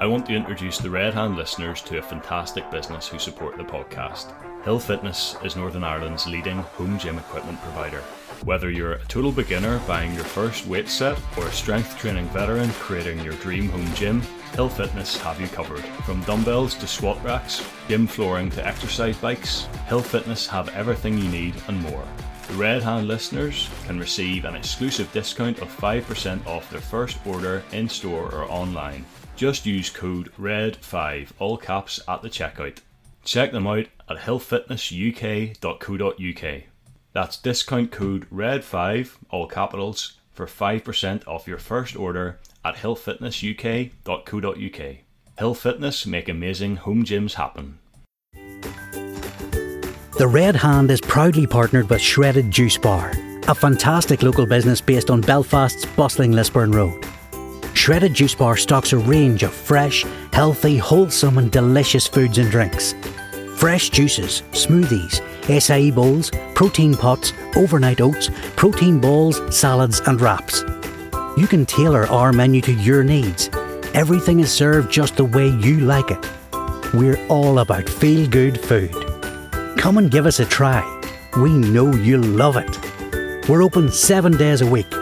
I want to introduce the Red Hand listeners to a fantastic business who support the podcast. Hill Fitness is Northern Ireland's leading home gym equipment provider. Whether you're a total beginner buying your first weight set or a strength training veteran creating your dream home gym, Hill Fitness have you covered. From dumbbells to squat racks, gym flooring to exercise bikes, Hill Fitness have everything you need and more. The Red Hand listeners can receive an exclusive discount of 5% off their first order in store or online. Just use code RED5, all caps, at the checkout. Check them out at hillfitnessuk.co.uk. That's discount code RED5, all capitals, for 5% off your first order at hillfitnessuk.co.uk. Hill Fitness make amazing home gyms happen. The Red Hand is proudly partnered with Shredded Juice Bar, a fantastic local business based on Belfast's bustling Lisburn Road. Shredded Juice Bar stocks a range of fresh, healthy, wholesome, and delicious foods and drinks. Fresh juices, smoothies, acai bowls, protein pots, overnight oats, protein balls, salads, and wraps. You can tailor our menu to your needs. Everything is served just the way you like it. We're all about feel good food. Come and give us a try. We know you'll love it. We're open seven days a week.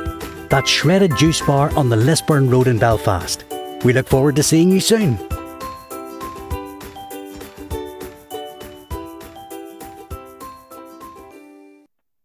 That's Shredded Juice Bar on the Lisburn Road in Belfast. We look forward to seeing you soon.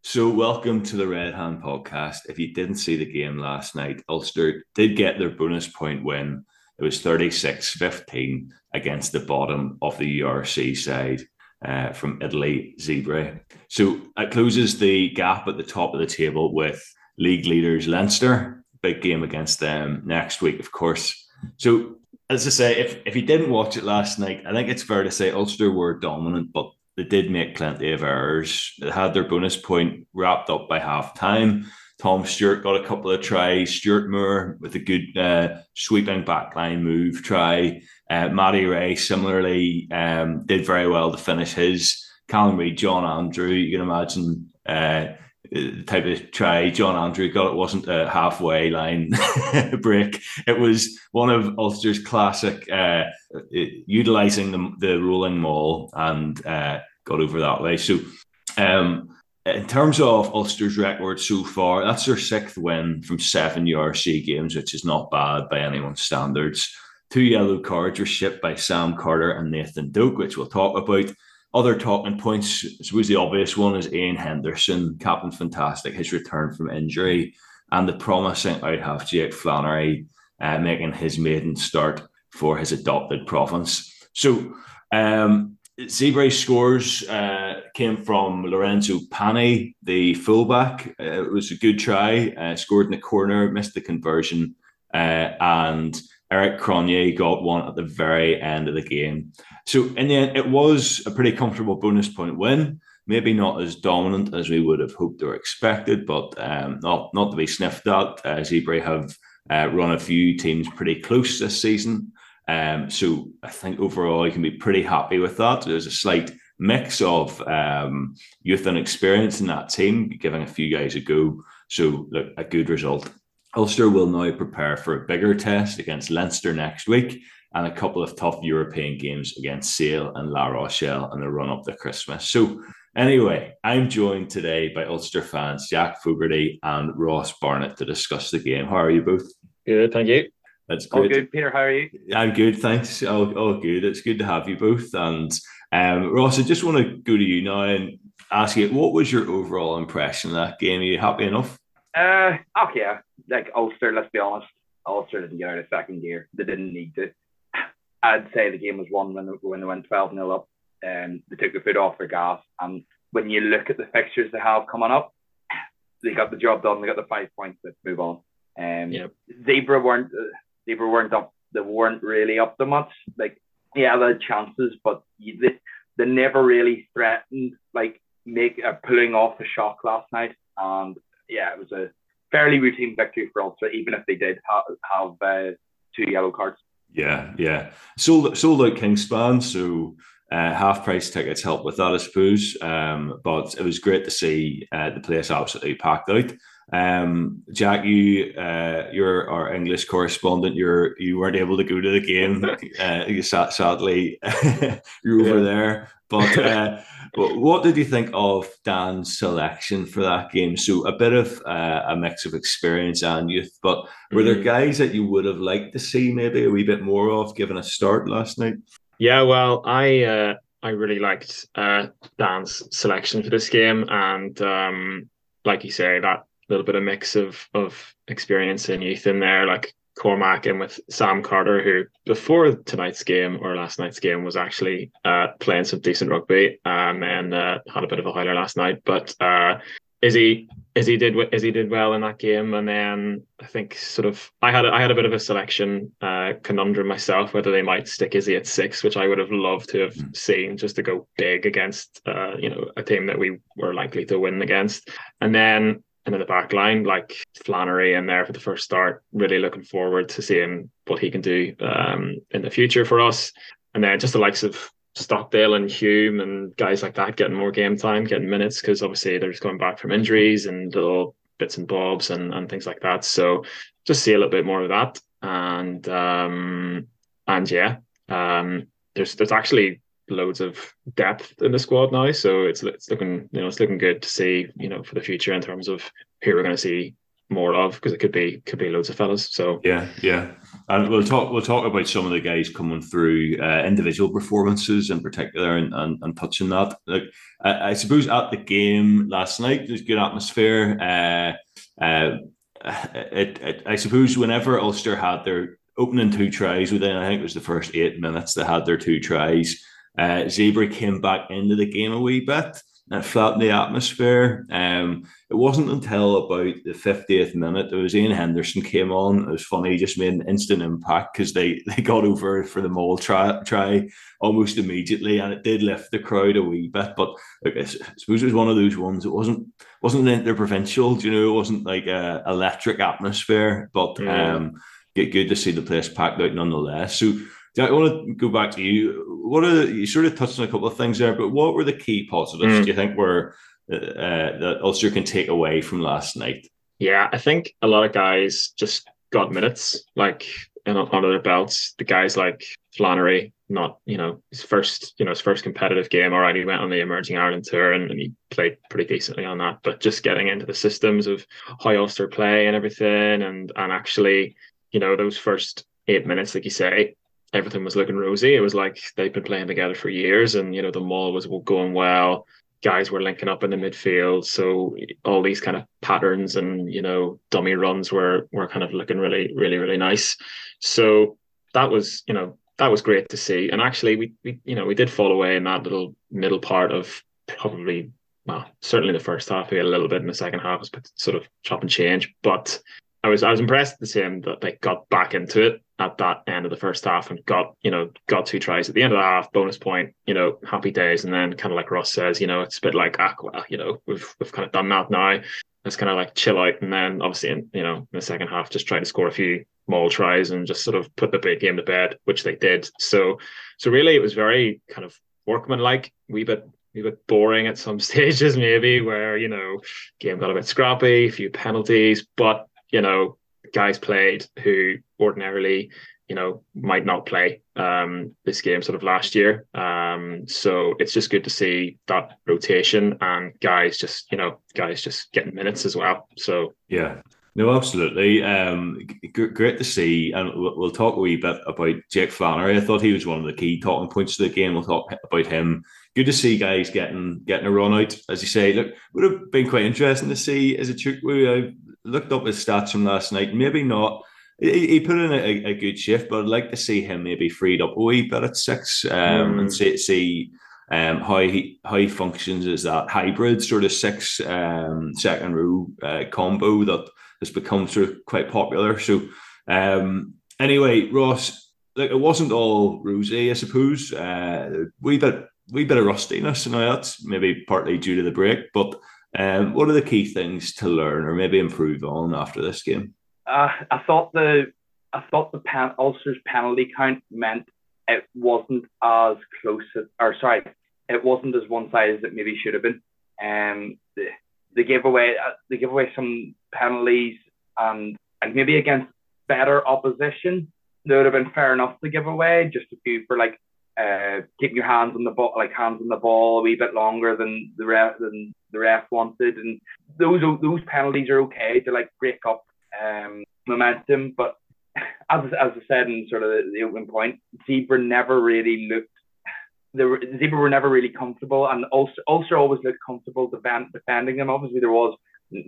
So, welcome to the Red Hand podcast. If you didn't see the game last night, Ulster did get their bonus point win. It was 36 15 against the bottom of the URC side uh, from Italy, Zebre. So, it closes the gap at the top of the table with league leaders Leinster. Big game against them next week, of course. So, as I say, if, if you didn't watch it last night, I think it's fair to say Ulster were dominant, but they did make plenty of errors. They had their bonus point wrapped up by half time. Tom Stewart got a couple of tries. Stewart Moore with a good uh, sweeping backline move try. Uh, Matty Rea similarly um, did very well to finish his. Callum Reid, John Andrew, you can imagine uh, type of try John Andrew got. It wasn't a halfway line break. It was one of Ulster's classic, uh, utilizing the, the rolling maul and uh, got over that way. So, um, in terms of Ulster's record so far, that's their sixth win from seven URC games, which is not bad by anyone's standards. Two yellow cards were shipped by Sam Carter and Nathan Doak, which we'll talk about. Other talking points, I suppose the obvious one is Iain Henderson, Captain Fantastic, his return from injury, and the promising out half Jake Flannery uh, making his maiden start for his adopted province. So, um, scores uh, came from Lorenzo Pani, the fullback. Uh, it was a good try, uh, scored in the corner, missed the conversion, uh, and Eric Cronje got one at the very end of the game. So in the end, it was a pretty comfortable bonus point win. Maybe not as dominant as we would have hoped or expected, but um, not not to be sniffed at. Uh, Zebre have uh, run a few teams pretty close this season. Um, so I think overall you can be pretty happy with that. There's a slight mix of um, youth and experience in that team, giving a few guys a go. So look, a good result. Ulster will now prepare for a bigger test against Leinster next week and a couple of tough European games against Sale and La Rochelle in the run up to Christmas. So Anyway, I'm joined today by Ulster fans Jack Fogarty and Ross Barnett to discuss the game. How are you both? Good, thank you. That's good. All good, Peter. How are you? I'm good, thanks. All, all good. It's good to have you both. And um, Ross, I just want to go to you now and ask you, what was your overall impression of that game? Are you happy enough? Uh, okay, yeah. Like Ulster, let's be honest, Ulster didn't get out of second gear. They didn't need to. I'd say the game was won when, when they went 12 0 up. Um, they took the foot off their gas. And when you look at the fixtures they have coming up, they got the job done. They got the five points. Let's move on. Um, yep. Zebre weren't uh, Zebre weren't up. They weren't really up to much. Like yeah, they had chances, but they, they never really threatened like make uh, pulling off a shock last night. And yeah, it was a fairly routine victory for Ulster, even if they did have, have uh, two yellow cards. Yeah, yeah. Sold sold out Kingspan, so uh, half price tickets help with that, I suppose. Um, but it was great to see uh, the place absolutely packed out. Um, Jack, you uh, you're our English correspondent. You're you weren't able to go to the game. uh, you sat sadly you're over yeah. there. But uh, what did you think of Dan's selection for that game? So a bit of uh, a mix of experience and youth. But were there mm-hmm. guys that you would have liked to see maybe a wee bit more of, given a start last night? Yeah, well, I uh, I really liked uh, Dan's selection for this game, and um, like you say, that little bit of mix of of experience and youth in there, like Cormac and with Sam Carter, who before tonight's game or last night's game was actually uh, playing some decent rugby um, and uh, had a bit of a highlight last night. But uh, Izzy Izzy did Izzy did well in that game, and then I think sort of I had a, I had a bit of a selection uh, conundrum myself whether they might stick Izzy at six, which I would have loved to have mm. seen just to go big against uh, you know a team that we were likely to win against, and then and in the back line, like Flannery in there for the first start. Really looking forward to seeing what he can do um, in the future for us. And then just the likes of Stockdale and Hume and guys like that getting more game time, getting minutes, because obviously they're just going back from injuries and little bits and bobs and, and things like that. So just see a little bit more of that. And um, and yeah, um, there's there's actually loads of depth in the squad now. So it's it's looking you know it's looking good to see you know for the future in terms of who we're going to see more of because it could be could be loads of fellas. So yeah, yeah, and we'll talk we'll talk about some of the guys coming through uh, individual performances in particular and, and, and touching that. Like I, I, suppose at the game last night, there's good atmosphere. Uh, uh, it, it, I suppose whenever Ulster had their opening two tries within, I think it was the first eight minutes, they had their two tries. Uh, Zebre came back into the game a wee bit and flattened the atmosphere. Um, it wasn't until about the 50th minute, it was Iain Henderson came on. It was funny, he just made an instant impact because they, they got over for the Maul try, try almost immediately and it did lift the crowd a wee bit. But like, I suppose it was one of those ones, it wasn't wasn't interprovincial, you know, it wasn't like a electric atmosphere, but yeah. um, get good to see the place packed out nonetheless. So I want to go back to you. What are the, you sort of touched on a couple of things there, but what were the key positives mm. do you think were uh, that Ulster can take away from last night? Yeah, I think a lot of guys just got minutes like under their belts. The guys like Flannery, not you know his first you know his first competitive game. All right, he went on the emerging Ireland tour and, and he played pretty decently on that. But just getting into the systems of how Ulster play and everything, and and actually you know those first eight minutes, like you say, everything was looking rosy. It was like they'd been playing together for years, and you know the maul was going well. Guys were linking up in the midfield, so all these kind of patterns and you know dummy runs were were kind of looking really, really, really nice. So that was you know that was great to see. And actually, we we you know we did fall away in that little middle part of probably well certainly the first half. We had a little bit in the second half, was sort of chop and change, but I was I was impressed to see him that they got back into it at that end of the first half and got you know got two tries at the end of the half, bonus point, you know, happy days, and then kind of like Ross says, you know, it's a bit like well, you know, we've we've kind of done that now. Let's kind of like chill out, and then obviously, in, you know, in the second half, just try to score a few maul tries and just sort of put the big game to bed, which they did. So, so really, it was very kind of workmanlike, wee bit a bit boring at some stages, maybe where you know game got a bit scrappy, a few penalties, but you know, guys played who ordinarily, you know, might not play um, this game sort of last year. Um, so it's just good to see that rotation and guys just, you know, guys just getting minutes as well. So yeah. No, absolutely. Um, g- great to see, and we'll, talk a wee bit about Jake Flannery. I thought he was one of the key talking points of the game. We'll talk about him. Good to see guys getting getting a run out, as you say. Look, would have been quite interesting to see Izuchukwu looked up his stats from last night. Maybe not. He, he put in a, a, good shift, but I'd like to see him maybe freed up a wee bit at six um, mm. and see, see um, how he how he functions as that hybrid sort of six um, second row uh, combo that has become sort of quite popular. So um, anyway, Ross, like it wasn't all rosy, I suppose. Uh, we bit we bit of rustiness, and that's maybe partly due to the break, but um, what are the key things to learn or maybe improve on after this game? Uh, I thought the I thought the pen, Ulster's penalty count meant it wasn't as close, as, or sorry, it wasn't as one sided as it maybe should have been. Um, the, they gave away uh, they gave away some penalties and and maybe against better opposition, they would have been fair enough to give away just a few for like uh, keeping your hands on the ball, like hands on the ball a wee bit longer than the ref than the ref wanted, and those those penalties are okay to like break up um, momentum. But as as I said in sort of the, the opening point, Zebra never really looked. The Zebre were never really comfortable, and Ulster, Ulster always looked comfortable defend, defending them. Obviously, there was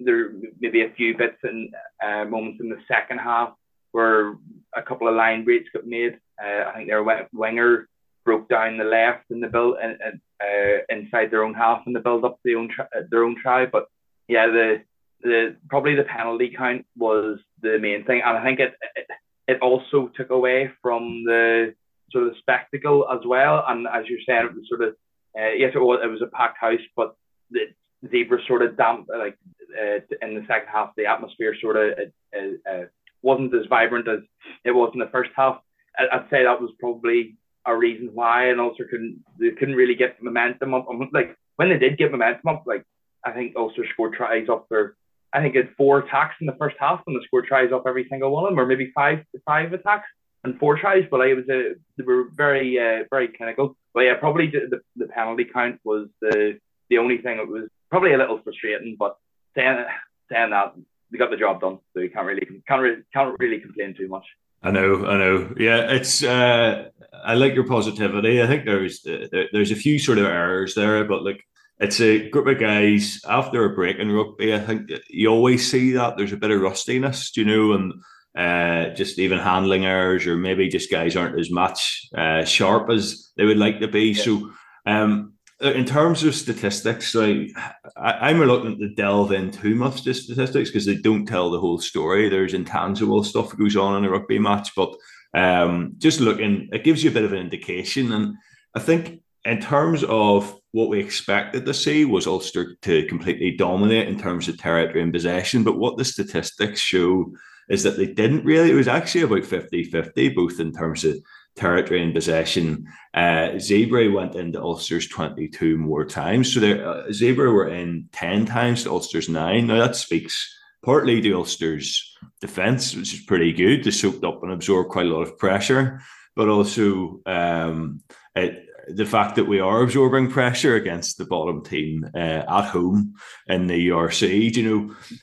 there maybe a few bits and uh, moments in the second half where a couple of line breaks got made. Uh, I think their winger broke down the left in the build and uh, inside their own half in the build up their own tri- their own try. But yeah, the the probably the penalty count was the main thing, and I think it it, it also took away from the sort of the spectacle as well. And as you're saying, it was sort of uh, yes, it was it was a packed house, but the zebra sort of damp like uh, in the second half. The atmosphere sort of uh, uh, wasn't as vibrant as it was in the first half. I'd say that was probably a reason why, and also couldn't they couldn't really get momentum up. Like when they did get momentum up, like I think Ulster scored tries off their. I think it four attacks in the first half, and they scored tries off every single one of them, or maybe five five attacks and four tries. But like, was a they were very uh, very clinical. But yeah, probably the, the, the penalty count was the the only thing that was probably a little frustrating. But saying saying that they got the job done, so you can't really can't really, can't really complain too much. I know, I know. Yeah, it's. Uh, I like your positivity. I think there's uh, there's a few sort of errors there, but like it's a group of guys after a break in rugby. I think you always see that there's a bit of rustiness, you know, and uh, just even handling errors, or maybe just guys aren't as much uh, sharp as they would like to be. Yeah. So, um, in terms of statistics, like I, am reluctant to delve in too much to statistics because they don't tell the whole story. There's intangible stuff that goes on in a rugby match, but um, just looking, it gives you a bit of an indication. And I think in terms of what we expected to see was Ulster to completely dominate in terms of territory and possession. But what the statistics show is that they didn't really. It was actually about 50 50, both in terms of territory and possession. Uh, Zebre went into Ulster's 22 more times. So uh, Zebre were in 10 times to Ulster's nine. Now that speaks partly to Ulster's defence, which is pretty good. They soaked up and absorbed quite a lot of pressure, but also um, it, the fact that we are absorbing pressure against the bottom team uh, at home in the URC, you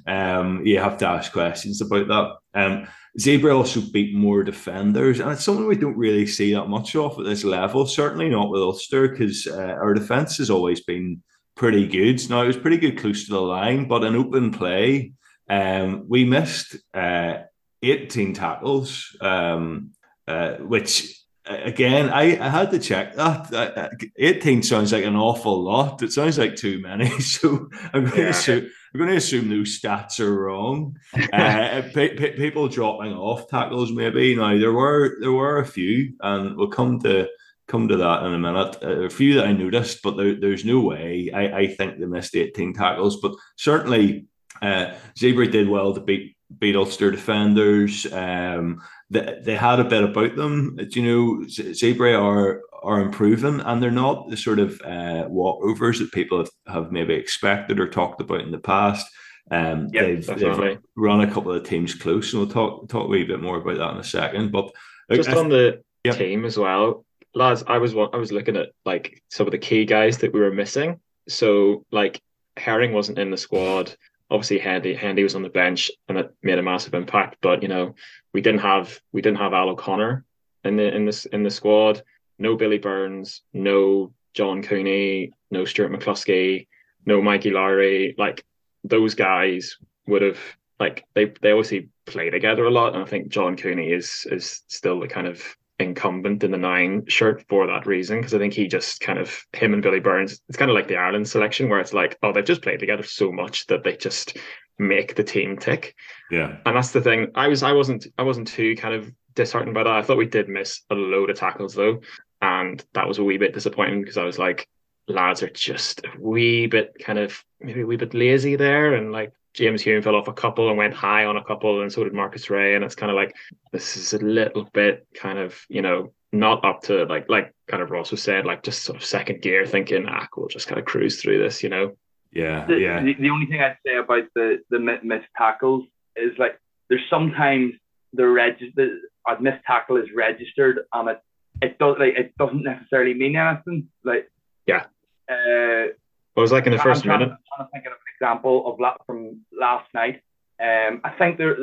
know, um, you have to ask questions about that. Um, Zebre also beat more defenders, and it's something we don't really see that much of at this level. Certainly not with Ulster, because uh, our defence has always been pretty good. Now it was pretty good close to the line, but in open play, um, we missed uh, 18 tackles, um, uh, which again, I, I had to check that. 18 sounds like an awful lot. It sounds like too many. So I'm going, yeah. to, assume, I'm going to assume those stats are wrong. uh, p- p- people dropping off tackles, maybe. Now there were there were a few, and we'll come to come to that in a minute. Uh, a few that I noticed, but there, there's no way. I, I think they missed 18 tackles, but certainly uh, Zebre did well to beat beat Ulster defenders. Um, they, they had a bit about them. You know, Zebra are are improving, and they're not the sort of uh, walkovers that people have, have maybe expected or talked about in the past. Um, yep, they've, they've, run a couple of teams close, and we'll talk talk a wee bit more about that in a second. But just on the yep. team as well, lads, I was I was looking at like some of the key guys that we were missing. So like Herring wasn't in the squad obviously Handy Hendy was on the bench and it made a massive impact. But you know, we didn't have we didn't have Al O'Connor in the in this in the squad. No Billy Burns, no John Cooney, no Stuart McCloskey, no Mikey Lowry. Like those guys would have like they they obviously play together a lot. And I think John Cooney is is still the kind of incumbent in the nine shirt for that reason because I think he just kind of him and Billy Burns. It's kind of like the Ireland selection where it's like, oh, they've just played together so much that they just make the team tick. Yeah, and that's the thing. I was I wasn't I wasn't too kind of disheartened by that. I thought we did miss a load of tackles though, and that was a wee bit disappointing because I was like, lads are just a wee bit kind of maybe a wee bit lazy there and like James Hume fell off a couple and went high on a couple, and so did Marcus Rea. And it's kind of like this is a little bit kind of you know not up to like like kind of Ross was said like just sort of second gear thinking ah we'll just kind of cruise through this you know. Yeah, the, yeah. The, the only thing I'd say about the the missed tackles is like there's sometimes the register a missed tackle is registered and it it does like it doesn't necessarily mean anything. Like yeah, uh, what was like in the 1st minute? I'm trying to think of an example of that from last night. Um, I think there.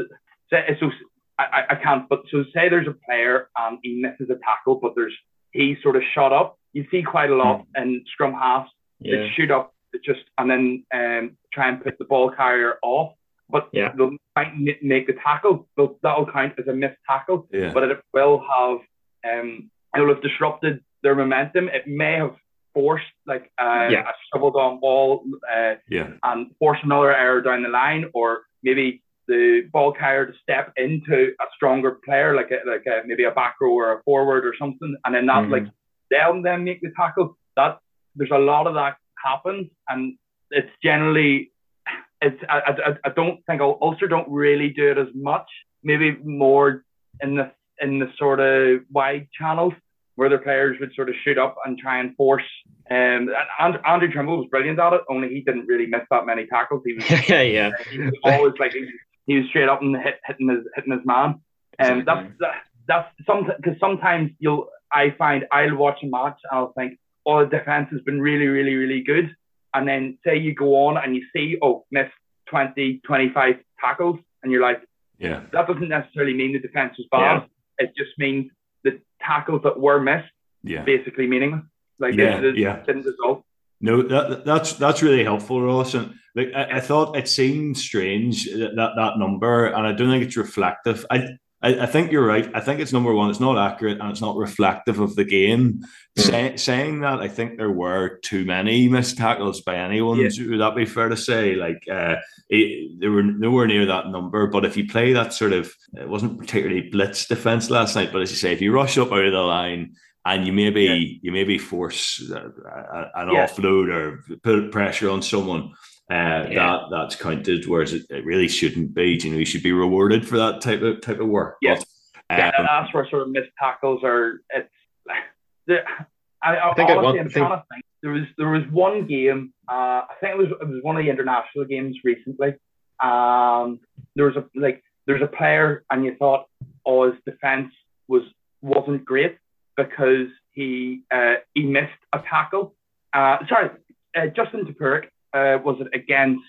So I, I can't. But so say there's a player and he misses a tackle, but there's he sort of shot up. You see quite a lot mm. in scrum halves yeah. that shoot up just and then um, try and put the ball carrier off. But yeah. they'll might make the tackle. They'll, that'll count as a missed tackle. Yeah. But it will have um, it will have disrupted their momentum. It may have forced like uh, yeah. a shovel down ball uh, yeah. and force another error down the line, or maybe the ball carrier to step into a stronger player, like a, like a, maybe a back row or a forward or something, and then that mm-hmm. like they'll then make the tackle. That there's a lot of that happens, and it's generally it's I, I, I don't think Ulster don't really do it as much. Maybe more in the in the sort of wide channels where their players would sort of shoot up and try and force. Um, and Andrew Trimble was brilliant at it. Only he didn't really miss that many tackles. He was yeah, yeah. He was always like he, he was straight up and hit, hitting his hitting his man. And um, that's that, that's some because sometimes you'll I find I'll watch a match and I'll think, oh, the defense has been really, really, really good. And then say you go on and you see, oh, missed 20, 25 tackles, and you're like, yeah, that doesn't necessarily mean the defense was bad. Yeah. It just means the tackles that were missed, yeah, basically meaningless. Like yeah, yeah. didn't result. No, that, that's that's really helpful, Ross. And like I, I, thought it seemed strange that, that that number, and I don't think it's reflective. I I, I, think you're right. I think it's number one. It's not accurate and it's not reflective of the game. Mm. Say, saying that, I think there were too many missed tackles by anyone. Yeah. Would that be fair to say? Like uh, it, they were nowhere near that number. But if you play that sort of, it wasn't particularly blitz defense last night. But as you say, if you rush up out of the line and you maybe yeah. you maybe force an yeah. offload or put pressure on someone uh, yeah. that that's counted, whereas it, it, really shouldn't be. You know, you should be rewarded for that type of type of work. Yes, um, yeah, that's where sort of missed tackles are. It's the, I, I, think honestly, I'm trying to think. There was there was one game. Uh, I think it was it was one of the international games recently. Um, there was a like there's a player, and you thought, oh, his defense was wasn't great because he uh, he missed a tackle. Uh, sorry, uh, Justin Tipuric uh, was it against?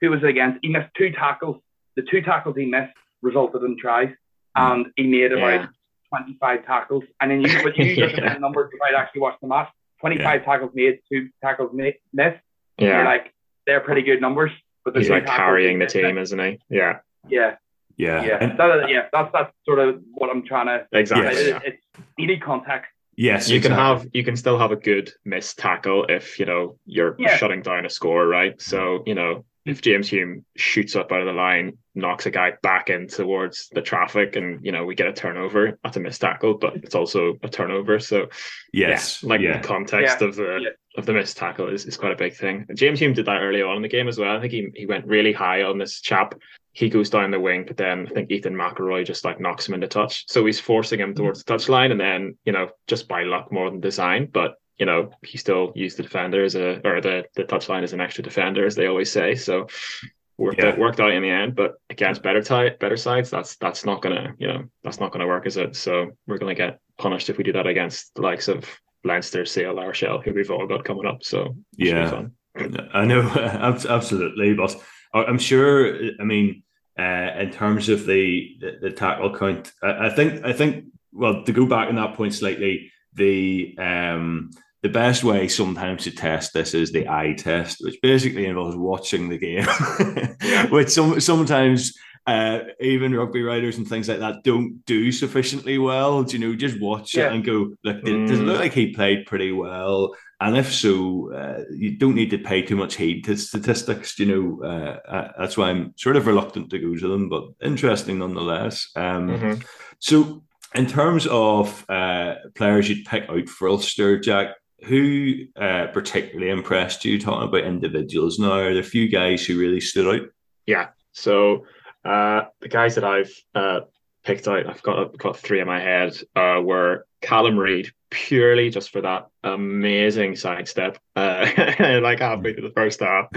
Who was it against? He missed two tackles. The two tackles he missed resulted in tries, and he made about yeah. 25 tackles. And then you, but you just yeah. the numbers if I'd actually watched the match. 25 yeah. tackles made, two tackles made, missed. Yeah, like they're pretty good numbers. But he's like carrying the team, isn't he? Yeah. Yeah. Yeah. Yeah. That, yeah. That's that's sort of what I'm trying to. Exactly. It, yeah. It's needed context. Yes, you exactly. can have you can still have a good missed tackle if you know you're yeah. shutting down a score, right? So mm-hmm. you know if James Hume shoots up out of the line, knocks a guy back in towards the traffic, and you know we get a turnover, that's a missed tackle, but it's also a turnover. So yes, yeah, like yeah. the context of the of the missed tackle is, is quite a big thing. James Hume did that early on in the game as well. I think he, he went really high on this chap he goes down the wing, but then I think Ethan McIlroy just like knocks him into touch. So he's forcing him towards the touchline, and then you know just by luck more than design, but you know he still used the defender as a or the the touchline as an extra defender, as they always say. So worked yeah. out, worked out in the end, but against better tight better sides, that's that's not gonna you know that's not gonna work, is it? So we're gonna get punished if we do that against the likes of Leinster, Sale, Rochelle, who we've all got coming up. So yeah, I know absolutely, but I'm sure. I mean, uh, in terms of the, the, the tackle count, I, I, think I think well to go back on that point slightly, the um, the best way sometimes to test this is the eye test, which basically involves watching the game, which some sometimes uh, even rugby writers and things like that don't do sufficiently well. Do you know, just watch yeah. it and go, look, mm. does it look like he played pretty well? And if so, uh, you don't need to pay too much heed to statistics. You know, uh, uh, that's why I'm sort of reluctant to go to them, but interesting nonetheless. Um, mm-hmm. So, in terms of uh, players you'd pick out for Ulster, Jack, who uh, particularly impressed you? Talking about individuals now, are there a few guys who really stood out? Yeah. So uh, the guys that I've uh, picked out, I've got I've got three in my head, uh, were Callum Reid, purely just for that amazing sidestep, uh, like halfway through the first half.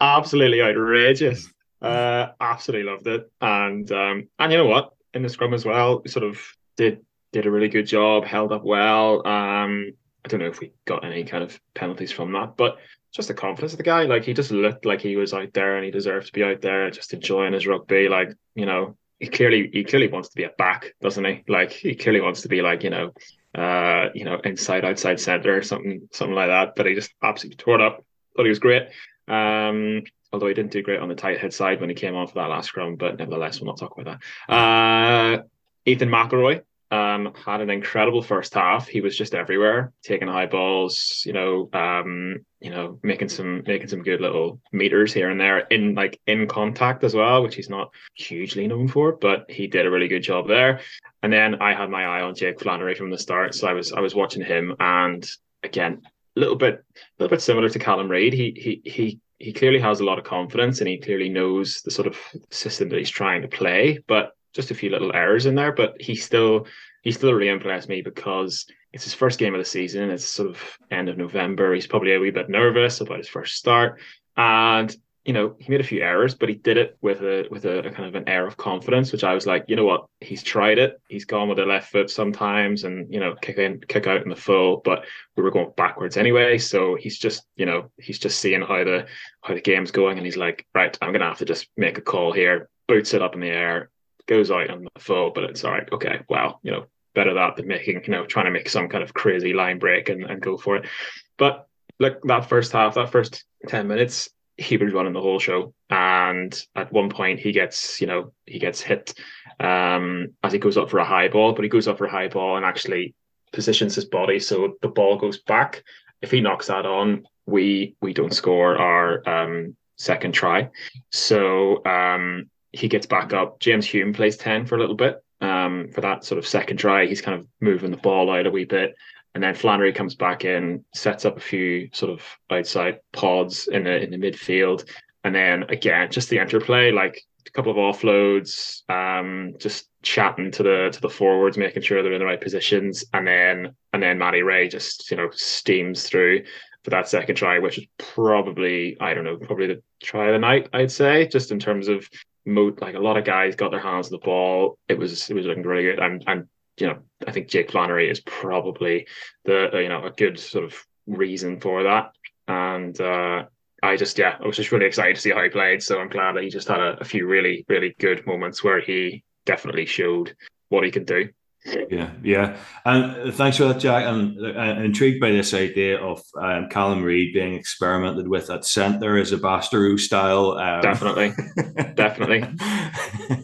Absolutely outrageous. Uh, absolutely loved it. And um, and you know what? In the scrum as well, sort of did did a really good job, held up well. Um, I don't know if we got any kind of penalties from that, but just the confidence of the guy. Like he just looked like he was out there and he deserved to be out there, just enjoying his rugby. Like you know, he clearly he clearly wants to be a back, doesn't he? Like he clearly wants to be like you know, uh, you know, inside outside center or something something like that. But he just absolutely tore it up. Thought he was great. Um, although he didn't do great on the tight head side when he came on for that last scrum, but nevertheless, we'll not talk about that. Uh, Ethan McElroy um, had an incredible first half. He was just everywhere, taking high balls, you know, um, you know, making some making some good little meters here and there in like in contact as well, which he's not hugely known for, but he did a really good job there. And then I had my eye on Jake Flannery from the start, so I was I was watching him, and again, a little bit a little bit similar to Callum Reid. He he he he clearly has a lot of confidence and he clearly knows the sort of system that he's trying to play, but just a few little errors in there. But he still he still really impressed me because it's his first game of the season. It's sort of end of November. He's probably a wee bit nervous about his first start, and you know he made a few errors, but he did it with a with a, a, kind of an air of confidence, which I was like, you know what, he's tried it. He's gone with the left foot sometimes, and you know kick in, kick out in the full, but we were going backwards anyway. So he's just you know he's just seeing how the how the game's going, and he's like, right, I'm gonna have to just make a call here. Boots it up in the air, goes out on the full, but it's all right. Okay, well, you know, better that than making, you know, trying to make some kind of crazy line break and, and go for it. But like that first half, that first 10 minutes, he was running the whole show. And at one point he gets, you know, he gets hit um, as he goes up for a high ball, but he goes up for a high ball and actually positions his body so the ball goes back. If he knocks that on, we we don't score our um, second try. So um, he gets back up. James Hume plays 10 for a little bit um, for that sort of second try. He's kind of moving the ball out a wee bit. And then Flannery comes back in, sets up a few sort of outside pods in the in the midfield. And then again, just the interplay, like a couple of offloads, um, just chatting to the to the forwards, making sure they're in the right positions, and then and then Matty Rea just you know steams through for that second try, which is probably I don't know, probably the try of the night, I'd say, just in terms of mo- like a lot of guys got their hands on the ball. It was it was looking really good, and and you know I think Jake Flannery is probably the you know a good sort of reason for that, and uh, I just yeah I was just really excited to see how he played. So I'm glad that he just had a, a few really really good moments where he definitely showed what he can do. Yeah, yeah, and thanks for that, Jack. I'm, I'm intrigued by this idea of um, Callum Reid being experimented with at centre as a Bastareaud style. Um... Definitely, definitely.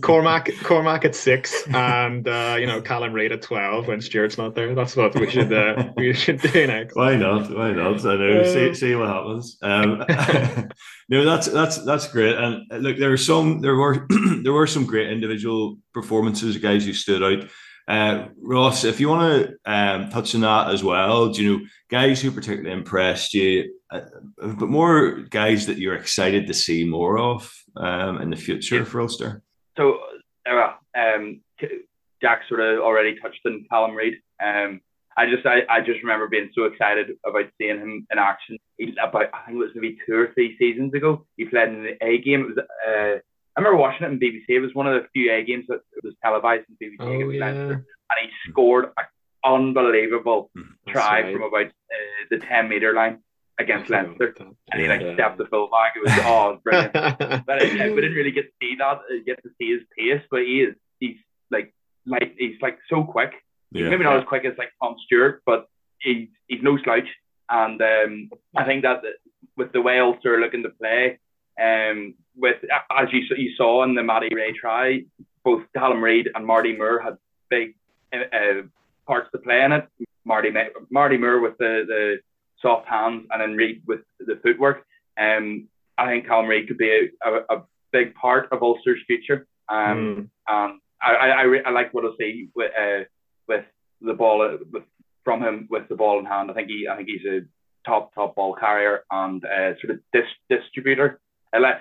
Cormac, Cormac at six, and uh, you know Callum Reid at twelve when Stuart's not there. That's what we should uh, we should do next. Why not? Why not? I know. Uh... See, see what happens. Um, no, that's that's that's great. And uh, look, there were some, there were there were some great individual performances, guys who stood out. Uh, Ross, if you want to um, touch on that as well, do you know guys who particularly impressed you, uh, but more guys that you're excited to see more of um, in the future for Ulster? So, uh, um, Jack sort of already touched on Callum Reid. Um, I just I, I just remember being so excited about seeing him in action. He, about I think it was maybe two or three seasons ago. He played in the A game. It was uh, I remember watching it in BBC. It was one of the few A games that was televised in BBC oh, yeah. and he scored an unbelievable hmm, That's try right. from about uh, the ten meter line against Leinster, and he like yeah. stepped the full back. It was oh, brilliant. but I, we didn't really get to see that, uh, get to see his pace, but he is he's like like he's like so quick. Yeah. Maybe not as quick as like Tom Stewart, but he's he's no slouch. And um, I think that with the way Ulster are looking to play, um, with as you you saw in the Matty Rea try, both Callum Reid and Marty Moore had big uh, parts to play in it. Marty Marty Moore with the, the soft hands, and then Reid with the footwork. Um, I think Callum Reid could be a, a, a, big part of Ulster's future. Um, mm. um, I I, I, I like what I see with uh, with the ball uh, with, from him with the ball in hand. I think he I think he's a top top ball carrier and uh, sort of dis- distributor. I like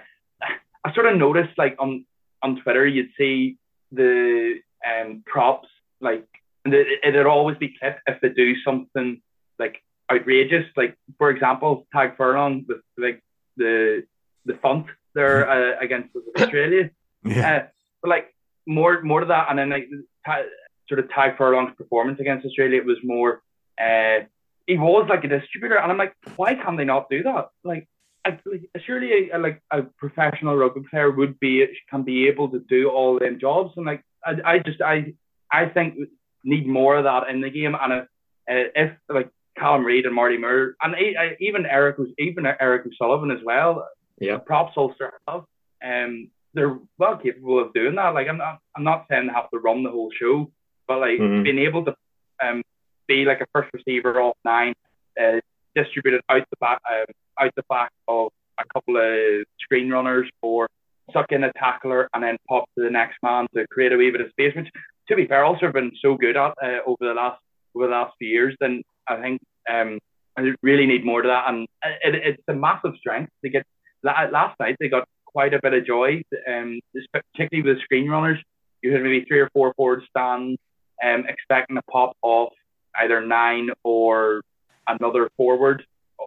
I sort of noticed like on on Twitter you'd see the um props like and it, it'd always be clipped if they do something like outrageous. Like for example, Tadhg Furlong with like the the font there uh, against Australia. Yeah. Uh, but like more more to that, and then like ta- sort of Tadhg Furlong's performance against Australia it was more. Uh, he was like a distributor, and I'm like, why can they not do that? Like, I, like surely a, like a professional rugby player would be can be able to do all them jobs, and like I, I just I I think need more of that in the game, and uh, if like Callum Reid and Marty Moore, and even Eric was even Eric O'Sullivan as well. Yeah, props Ulster have. Um, they're well capable of doing that. Like I'm not I'm not saying they have to run the whole show, but like mm-hmm. being able to um be like a first receiver off nine, uh, distributed out the back um, out the back of a couple of screen runners or suck in a tackler and then pop to the next man to create a wee bit of space. Which, to be fair, also have been so good at uh, over the last over the last few years. Then I think um, I really need more to that, and it, it's a massive strength to get. Last night they got quite a bit of joy, um, particularly with the screen runners. You had maybe three or four forward stands, um, expecting a pop off either nine or another forward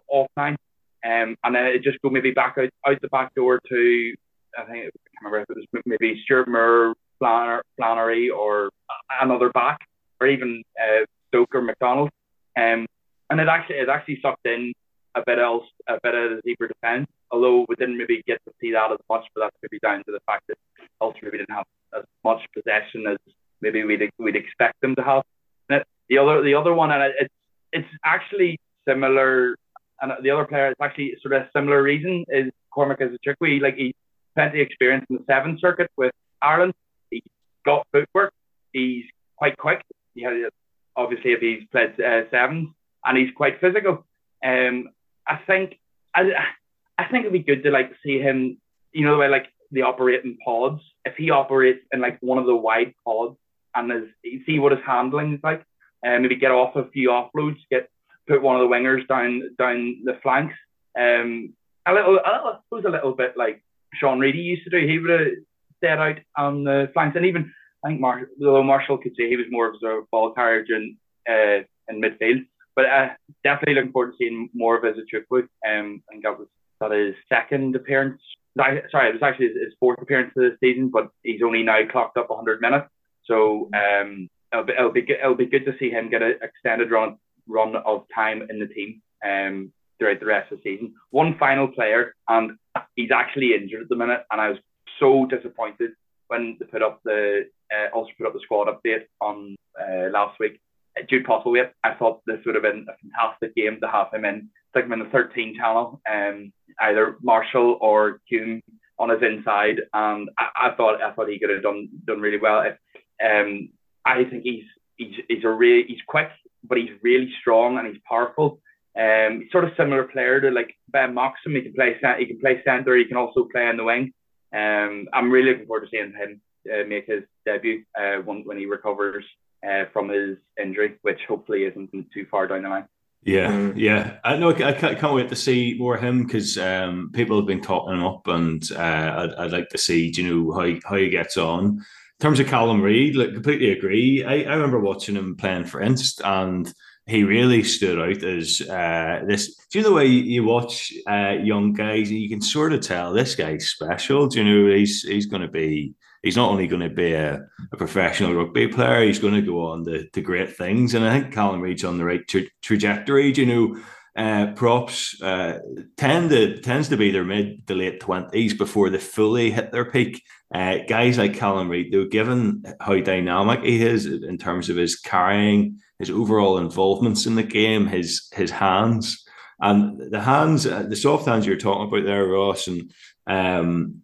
off nine. Um, and then it just go maybe back out, out the back door to I think I can't remember if it was maybe Stewart Moore, Flannery, or another back, or even uh, Stoker McDonald. Um, and it actually it actually sucked in a bit else a bit of the zebra defence. Although we didn't maybe get to see that as much, but that's maybe down to the fact that Ulster maybe didn't have as much possession as maybe we'd we'd expect them to have. The other the other one, and it's it's actually similar. And the other player, it's actually sort of a similar reason is Cormac Izuchukwu. Like he's plenty of experience in the seven circuit with Ireland. He's got footwork. He's quite quick. He has, obviously if he's played uh, sevens, and he's quite physical. Um, I think I, I think it'd be good to like see him. You know the way like they operate in pods. If he operates in like one of the wide pods and is see what his handling is like, and um, maybe get off a few offloads, get put one of the wingers down down the flanks. Um, a little, a little, I suppose a little bit like Sean Reidy used to do. He would have stayed out on the flanks, and even I think Mar- although Marshall could say he was more of a ball carrier in uh, in midfield. But uh, definitely looking forward to seeing more of his Izuchukwu. Um, I think that was that his second appearance. Sorry, it was actually his, his fourth appearance of the season, but he's only now clocked up 100 minutes. So um, it'll be it'll be good, it'll be good to see him get an extended run run of time in the team um, throughout the rest of the season. One final player, and he's actually injured at the minute, and I was so disappointed when they put up the uh, also put up the squad update on uh, last week. Jude Postlethwaite, I thought this would have been a fantastic game to have him in, stick him in the 13 channel, um, either Marshall or Hume on his inside, and I, I, thought I thought he could have done done really well. If, um, I think he's he's he's a really he's quick, but he's really strong and he's powerful. Um, he's sort of similar player to like Ben Moxham. He can play he can play centre. He can also play on the wing. Um, I'm really looking forward to seeing him uh, make his debut uh, when when he recovers uh, from his injury, which hopefully isn't too far down the line. Yeah, mm. yeah. I know. I can't, can't wait to see more of him because um, people have been talking him up, and uh, I'd, I'd, like to see, you know, how how he gets on. In terms of Callum Reid, like completely agree. I, I remember watching him playing for Inst, and he really stood out as uh, this. Do you know the way you watch uh, young guys, and you can sort of tell this guy's special. Do you know he's he's going to be he's not only going to be a, a, professional rugby player, he's going to go on to, to great things. And I think Callum Reid's on the right tra- trajectory. Do you know, uh, props uh, tend to tends to be their mid to late twenties before they fully hit their peak. Uh, guys like Callum Reid, though, given how dynamic he is in terms of his carrying, his overall involvements in the game, his his hands, and the hands, uh, the soft hands you're talking about there, Ross, and um,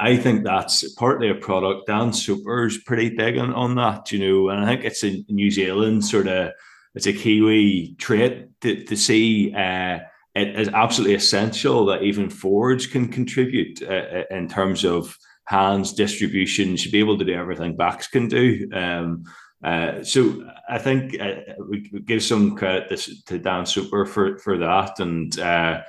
I think that's partly a product. Dan Soper's pretty big on, on that, you know, and I think it's a New Zealand sort of it's a Kiwi trait to, to see uh, it is absolutely essential that even forwards can contribute uh, uh, in terms of hands distribution. Should be able to do everything backs can do. Um, uh, so I think uh, we, we, give some credit to, to, Dan Soper for for that, and uh,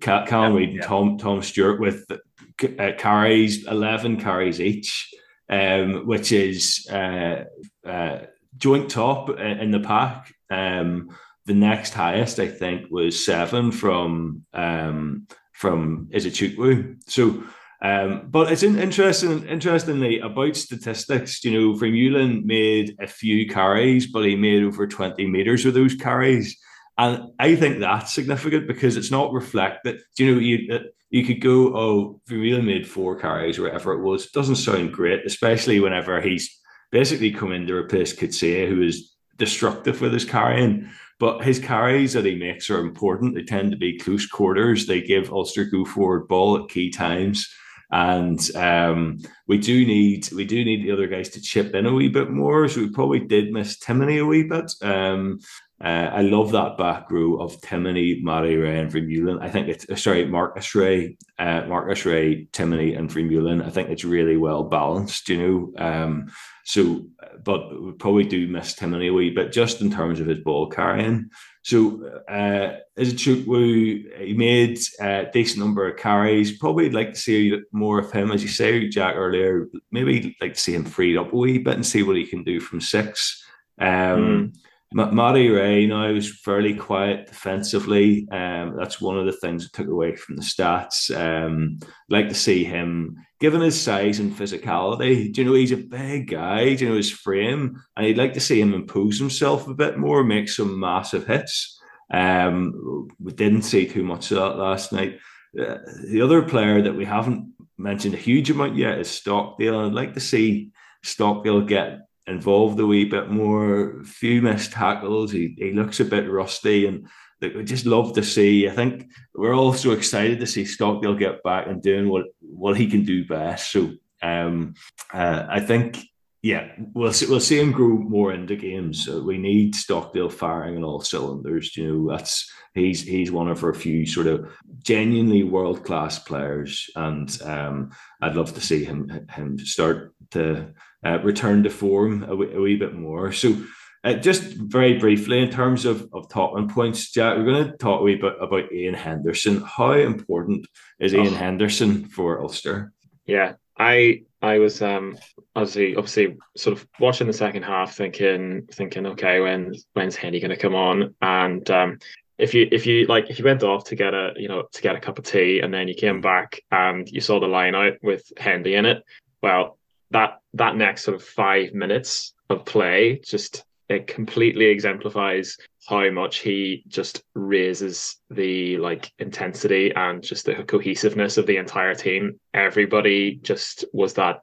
Callum Reid and Tom Tom Stewart with uh, carries, 11 carries each, um, which is uh, uh, joint top in the pack. Um, the next highest, I think, was seven from um, from Izuchukwu. So, um, but it's interesting. Interestingly, about statistics, you know, Vermeulen made a few carries, but he made over twenty meters of those carries, and I think that's significant because it's not reflected. You know, you uh, you could go, oh, Vermeulen made four carries or whatever it was. It doesn't sound great, especially whenever he's basically come in to replace Coetzee, who is destructive with his carrying. But his carries that he makes are important. They tend to be close quarters. They give Ulster go forward ball at key times. And um, we do need we do need the other guys to chip in a wee bit more. So we probably did miss Timoney a wee bit. Um, uh, I love that back row of Timoney, Matty Rea, and Vermeulen. I think it's sorry, Marcus Rea, uh, Marcus Rea, Timoney, and Vermeulen. I think it's really well balanced, you know. Um, so, but we probably do miss Timoney a wee bit just in terms of his ball carrying. So, uh, Izuchukwu, he made a decent number of carries. Probably like to see more of him, as you say, Jack earlier. Maybe like to see him freed up a wee bit and see what he can do from six. Um, mm Matty Rea you now was fairly quiet defensively. Um, that's one of the things I took away from the stats. Um, like to see him, given his size and physicality, do you know he's a big guy, do you know his frame, and he'd like to see him impose himself a bit more, make some massive hits. Um, we didn't see too much of that last night. Uh, the other player that we haven't mentioned a huge amount yet is Stockdale. I'd like to see Stockdale get involved a wee bit more. Few missed tackles. He, he looks a bit rusty, and we just love to see. I think we're all so excited to see Stockdale get back and doing what what he can do best. So um, uh, I think. Yeah, we'll see, we'll see him grow more into games. So we need Stockdale firing on all cylinders. You know, that's he's he's one of our few sort of genuinely world class players, and um, I'd love to see him him start to uh, return to form a wee, a wee bit more. So, uh, just very briefly, in terms of, of talking points, Jack, we're going to talk a wee bit about Iain Henderson. How important is Iain oh. Henderson for Ulster? Yeah, I I was um obviously obviously sort of watching the second half, thinking thinking okay, when when's Hendy going to come on? And um, if you if you like if you went off to get a you know to get a cup of tea and then you came back and you saw the line out with Hendy in it, well that that next sort of five minutes of play just it completely exemplifies how much he just raises the like intensity and just the cohesiveness of the entire team. Everybody just was that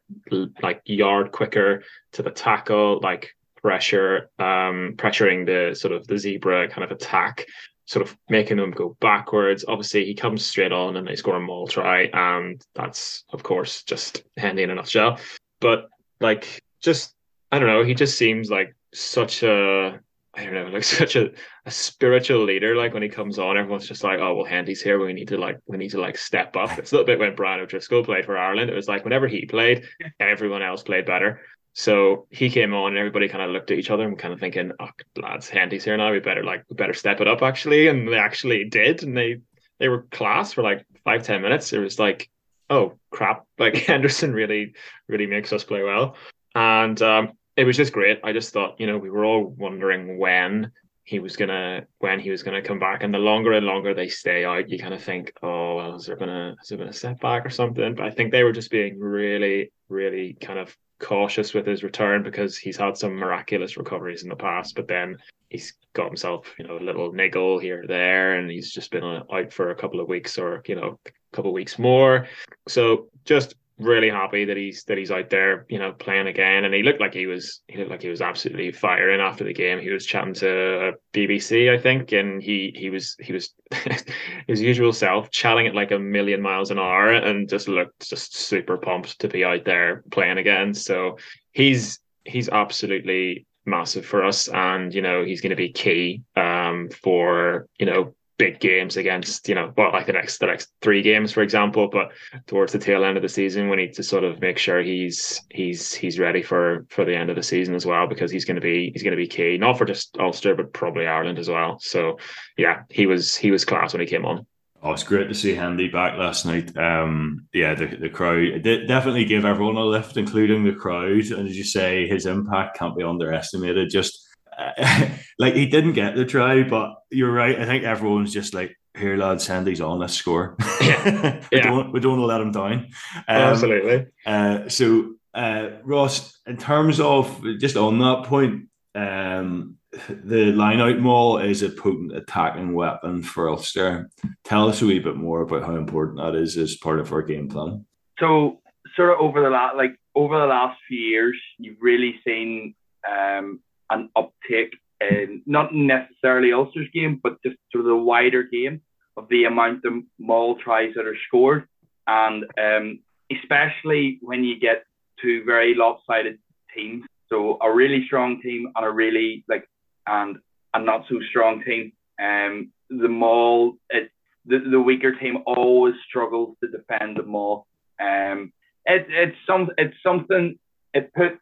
like yard quicker to the tackle, like pressure, um, pressuring the sort of the Zebre kind of attack, sort of making them go backwards. Obviously, he comes straight on and they score a maul try, and that's of course just Hendy in a nutshell. But like just I don't know, he just seems like such a I don't know, like such a, a spiritual leader. Like when he comes on, everyone's just like, oh well, Hendy's here. We need to like we need to like step up. It's a little bit when Brian O'Driscoll played for Ireland. It was like whenever he played, everyone else played better. So he came on and everybody kind of looked at each other and kind of thinking, oh lads, Hendy's here now. We better like we better step it up actually. And they actually did. And they they were class for like five, ten minutes. It was like oh crap, like Henderson really, really makes us play well. And um, it was just great. I just thought, you know, we were all wondering when he was gonna when he was gonna come back. And the longer and longer they stay out, you kind of think, oh, well, is there gonna is there been a setback or something? But I think they were just being really, really kind of cautious with his return because he's had some miraculous recoveries in the past, but then he's got himself, you know, a little niggle here or there, and he's just been out for a couple of weeks or you know couple weeks more. So just really happy that he's that he's out there, you know, playing again. And he looked like he was he looked like he was absolutely firing after the game. He was chatting to BBC, I think, and he he was he was his usual self, chatting at like a million miles an hour, and just looked just super pumped to be out there playing again. So he's he's absolutely massive for us and you know he's going to be key um for you know big games against you know well like the next the next three games for example but towards the tail end of the season we need to sort of make sure he's he's he's ready for for the end of the season as well because he's going to be he's going to be key not for just Ulster but probably Ireland as well so yeah he was he was class when he came on Oh, it's great to see Hendy back last night. Um, yeah, the, the crowd definitely gave everyone a lift, including the crowd. And as you say, his impact can't be underestimated. Just uh, like he didn't get the try, but you're right. I think everyone's just like, here, lads, Hendy's on. Let's score. Yeah. we, yeah. Don't, we don't want to let him down. Um, Absolutely. Uh, so, uh, Ross, in terms of just on that point, um, the line out maul is a potent attacking weapon for Ulster. Tell us a wee bit more about how important that is as part of our game plan. So, sort of over the last like over the last few years, you've really seen um, an uptick in not necessarily Ulster's game, but just sort of the wider game of the amount of maul tries that are scored, and um, especially when you get to very lopsided teams. So a really strong team and a really like and a not so strong team. Um, the maul, it, the, the weaker team always struggles to defend the maul. Um, it, it's some, it's something. It puts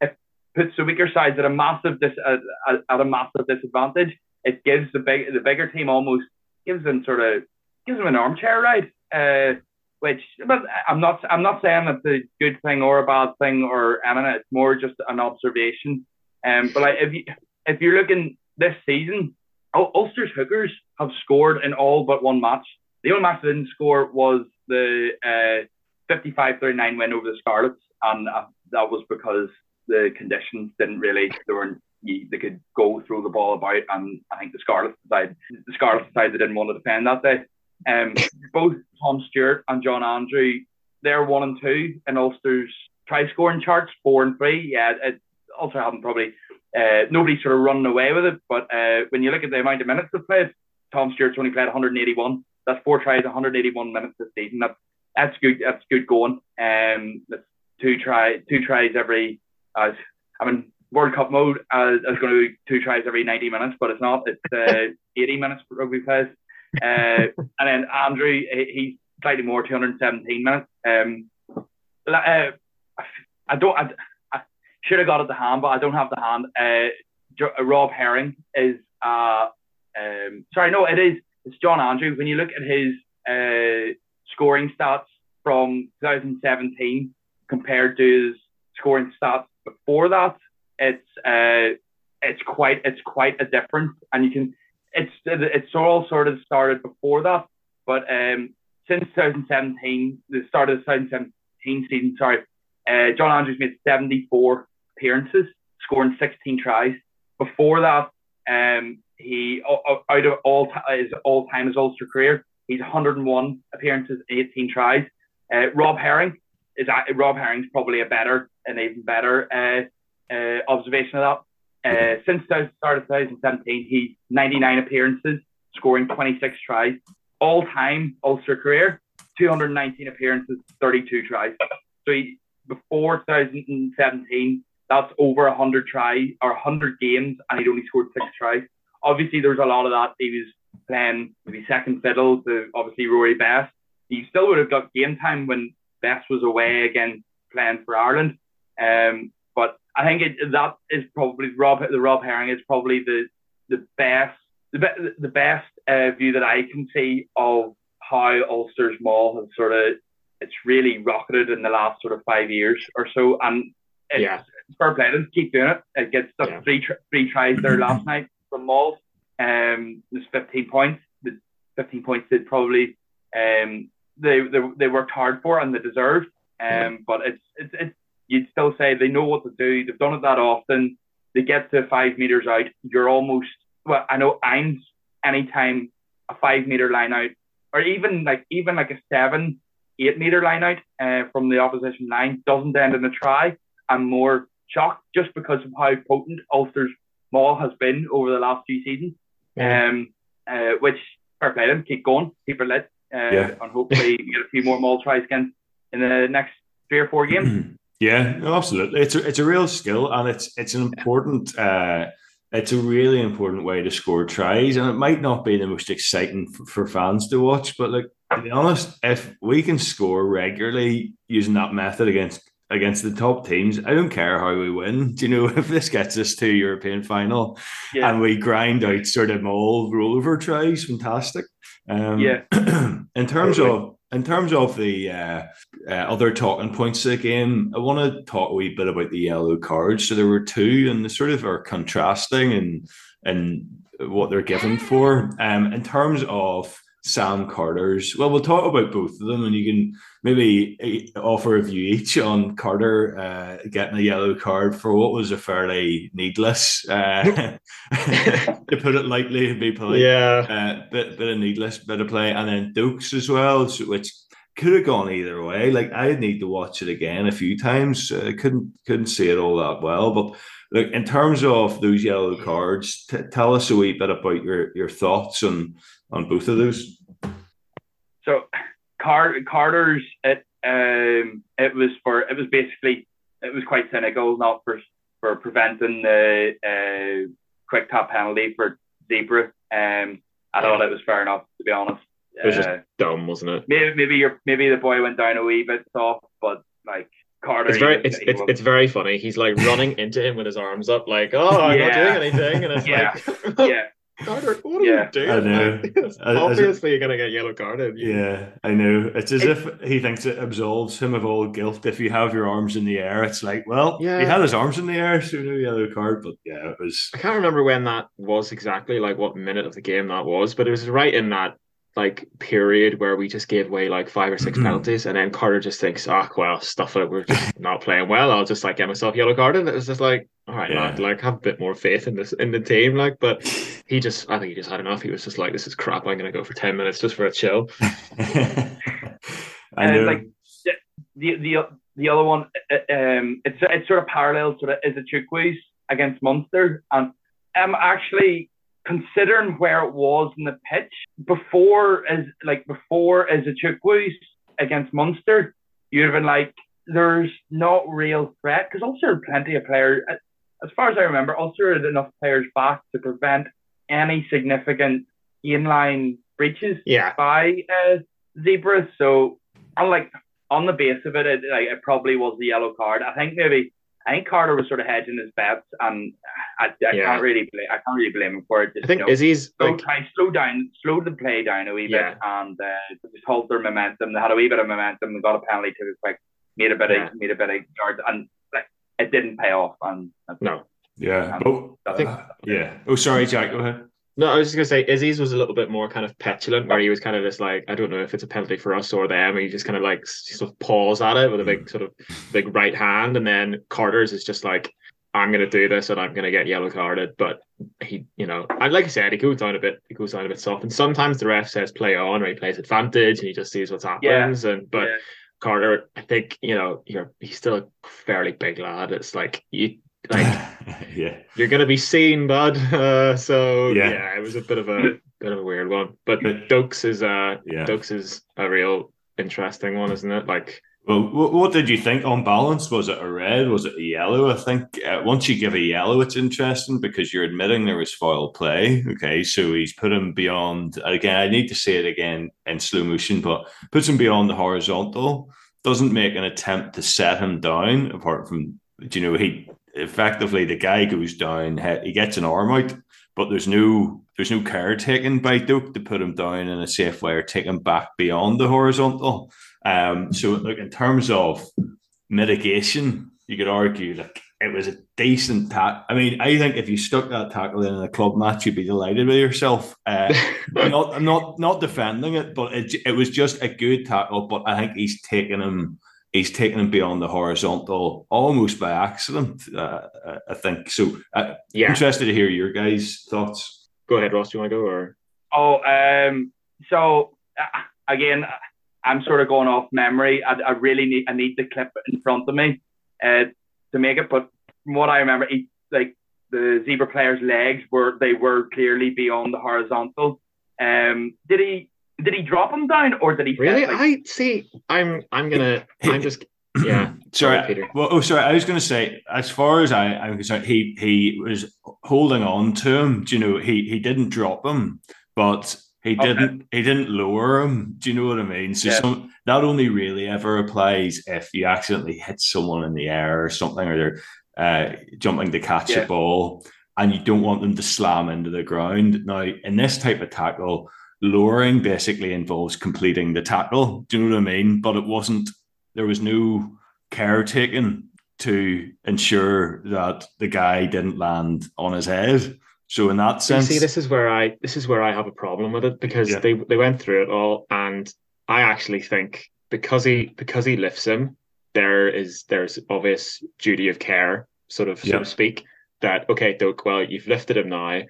it puts the weaker sides at a massive dis, at, at a massive disadvantage. It gives the big the bigger team almost gives them sort of gives them an armchair ride. Uh, which but I'm not I'm not saying that's a good thing or a bad thing or anything. It's more just an observation. Um, but like if you if you're looking this season, Ulster's hookers have scored in all but one match. The only match they didn't score was the uh, 55-39 win over the Scarlets, and uh, that was because the conditions didn't really they weren't they could go throw the ball about, and I think the Scarlets side, the Scarlets side, they didn't want to defend that day. Um, both Tom Stewart and John Andrew, they're one and two in Ulster's try scoring charts, four and three. Yeah, it, Ulster haven't probably uh, nobody's sort of running away with it. But uh, when you look at the amount of minutes they've played, Tom Stewart's only played 181. That's four tries, 181 minutes this season. That's that's good. That's good going. Um, that's two try two tries every. As I mean, World Cup mode uh, is going to be two tries every 90 minutes, but it's not. It's uh, 80 minutes for rugby players. Uh, and then Andrew, he's slightly more, 217 minutes. Um, uh, I don't. I, I should have got it the hand, but I don't have the hand. Uh, uh, Rob Herring is, uh, um, sorry, no, it is. It's John Andrew. When you look at his uh, scoring stats from 2017 compared to his scoring stats before that, it's uh, it's quite it's quite a difference, and you can it's it's all sort of started before that, but um, since 2017, the start of the 2017 season, sorry, uh, John Andrews made 74 appearances, scoring 16 tries. Before that, um, he out of all his all time his Ulster career, he's 101 appearances, 18 tries. Uh, Rob Herring is that Rob Herring's probably a better, and even better uh, uh, observation of that. Uh, since the start of 2017, he's 99 appearances, scoring 26 tries. All time Ulster career, 219 appearances, 32 tries. So he, before 2017, that's over 100 tries or 100 games, and he'd only scored six tries. Obviously, there was a lot of that. He was playing maybe second fiddle to obviously Rory Best. He still would have got game time when Best was away again playing for Ireland. Um, but I think it, that is probably Rob. The Rob Herring is probably the the best the, be, the best uh, view that I can see of how Ulster's maul has sort of it's really rocketed in the last sort of five years or so, and it's, yeah fair play to keep doing it. It gets yeah. three three tries there last night from mauls. Um, there's 15 points. The 15 points did probably um they they, they worked hard for and they deserved. Um, but it's it's it's you'd still say they know what to do. They've done it that often. They get to five meters out. You're almost well. I know I'm anytime a five meter line out, or even like even like a seven, eight meter line out uh, from the opposition line doesn't end in a try. I'm more shocked just because of how potent Ulster's maul has been over the last few seasons. Yeah. Um, uh, which fair play them, keep going, keep it lit, uh, yeah. and hopefully get a few more maul tries again in the next three or four games. Yeah, no, absolutely. It's a, it's a real skill, and it's it's an important. Uh, it's a really important way to score tries, and it might not be the most exciting for, for fans to watch, but like to be honest, if we can score regularly using that method against against the top teams. I don't care how we win. Do you know if this gets us to European final yeah. and we grind out sort of all rollover tries, fantastic. Um, Yeah. in terms Totally. of in terms of the uh, uh, other talking points of the game, I want to talk a wee bit about the yellow cards. So there were two, and they sort of are contrasting and and what they're given for. Um, in terms of Sam Carter's, well, we'll talk about both of them, and you can maybe uh, offer a view each on Carter uh, getting a yellow card for what was a fairly needless, uh, to put it lightly, and be polite Yeah. uh, bit bit of needless bit of play, and then Doak's as well, so- which could have gone either way. Like I need to watch it again a few times. Uh, couldn't couldn't see it all that well, but look in terms of those yellow cards, t- tell us a wee bit about your your thoughts on on both of those. So Car- Carter's it um it was for it was basically it was quite cynical, not for for preventing the uh, quick tap penalty for Zebre. Um, I thought it was fair enough to be honest. It was just- Uh, Dumb, wasn't it? maybe maybe your maybe the boy went down a wee bit soft, but like Carter, It's very, it's, it's, it's very funny. He's like running into him with his arms up, like, "Oh, I'm Yeah. not doing anything," and it's Yeah. like, yeah. Carter, what are Yeah. you doing? I know. Like, it's As- as obviously, you're gonna get yellow carded. Yeah, I know. It's as It- if he thinks it absolves him of all guilt. If you have your arms in the air, it's like, well, Yeah. he had his arms in the air, so no yellow card. But yeah, it was. I can't remember when that was exactly, like what minute of the game that was, but it was right in that like period where we just gave away like five or six Mhm. penalties, and then Carter just thinks, "Ah, well, stuff it. We're just not playing well. I'll just like get myself yellow carded." It was just like, all right, Yeah. lad, like have a bit more faith in this in the team, like. But he just, I think he just had enough. He was just like, "This is crap. I'm gonna go for ten minutes just for a chill." I And, know. like, the the the other one, uh, um, it's it's sort of parallel to the Izuchukwu's against Munster, and I'm actually considering where it was in the pitch before as like before as a Chukwi's against Munster, you'd have been like, there's not real threat because had plenty of players. As far as I remember, Ulster had enough players back to prevent any significant inline breaches Yeah, by uh, Zebre. So, I'm like on the base of it, it, like, it probably was the yellow card. I think maybe I think Carter was sort of hedging his bets, and I, I Yeah. can't really blame I can't really blame him for it. Just, I think you know, Izzy's slow, like, try, slow down, slow the play down a wee Yeah. bit, and uh, just hold their momentum. They had a wee bit of momentum. They got a penalty, took it quick, made a bit Yeah. of made a bit of yards, and like it didn't pay off. And no, yeah. um, Oh, I think- yeah. Oh, sorry, Jack. Go ahead. No, I was just gonna say Izzy's was a little bit more kind of petulant, where he was kind of just like, I don't know if it's a penalty for us or them. He just kind of like sort of paws at it with a big sort of big right hand, and then Carter's is just like, I'm gonna do this and I'm gonna get yellow carded. But he, you know, and like I said, he goes down a bit, he goes down a bit soft, and sometimes the ref says play on, or he plays advantage, and he just sees what happens. And but Yeah. Carter, I think you know, you're he's still a fairly big lad. It's like you like yeah. you're gonna be seen, bud. Uh, so Yeah. yeah. it was a bit of a bit of a weird one. But Doak's is uh Yeah. Doak's is a real interesting one, isn't it? Like Well, what, what did you think on balance? Was it a red? Was it a yellow? I think uh, once you give a yellow, it's interesting because you're admitting there was foul play. Okay, so he's put him beyond. Again, I need to say it again in slow motion, but puts him beyond the horizontal. Doesn't make an attempt to set him down. Apart from, do you know, he effectively the guy goes down. he- He gets an arm out, but there's no there's no care taken by Doak to put him down in a safe way or take him back beyond the horizontal. Um, so, look, in terms of mitigation, you could argue like it was a decent tackle. I mean, I think if you stuck that tackle in a club match, you'd be delighted with yourself. Uh, I'm not, I'm not, not defending it, but it, it was just a good tackle. But I think he's taken him, he's taken him beyond the horizontal almost by accident. Uh, I think so. Uh, yeah. Interested to hear your guys' thoughts. Go ahead, Ross. Do you want to go or Oh, um, so uh, again, I'm sort of going off memory. I, I really need I need the clip in front of me uh, to make it. But from what I remember, he, like the Zebre player's legs were they were clearly beyond the horizontal. Um, did he did he drop him down or did he really? like- I see. I'm I'm gonna I'm just yeah. Sorry, Sorry, Peter. Well, oh, sorry. I was going to say, as far as I, I'm concerned, he he was holding on to him. Do you know? He he didn't drop him, but he Okay. didn't he didn't lower him. Do you know what I mean? So Yeah. some that only really ever applies if you accidentally hit someone in the air or something, or they're uh, jumping to catch Yeah. a ball, and you don't want them to slam into the ground. Now, in this type of tackle. Lowering basically involves completing the tackle. Do you know what I mean? But it wasn't. There was no care taken to ensure that the guy didn't land on his head. So in that sense, you see, this is where I this is where I have a problem with it because yeah. they they went through it all, and I actually think because he because he lifts him, there is there's obvious duty of care, sort of yeah. so to speak. That okay, Doak, well, you've lifted him now,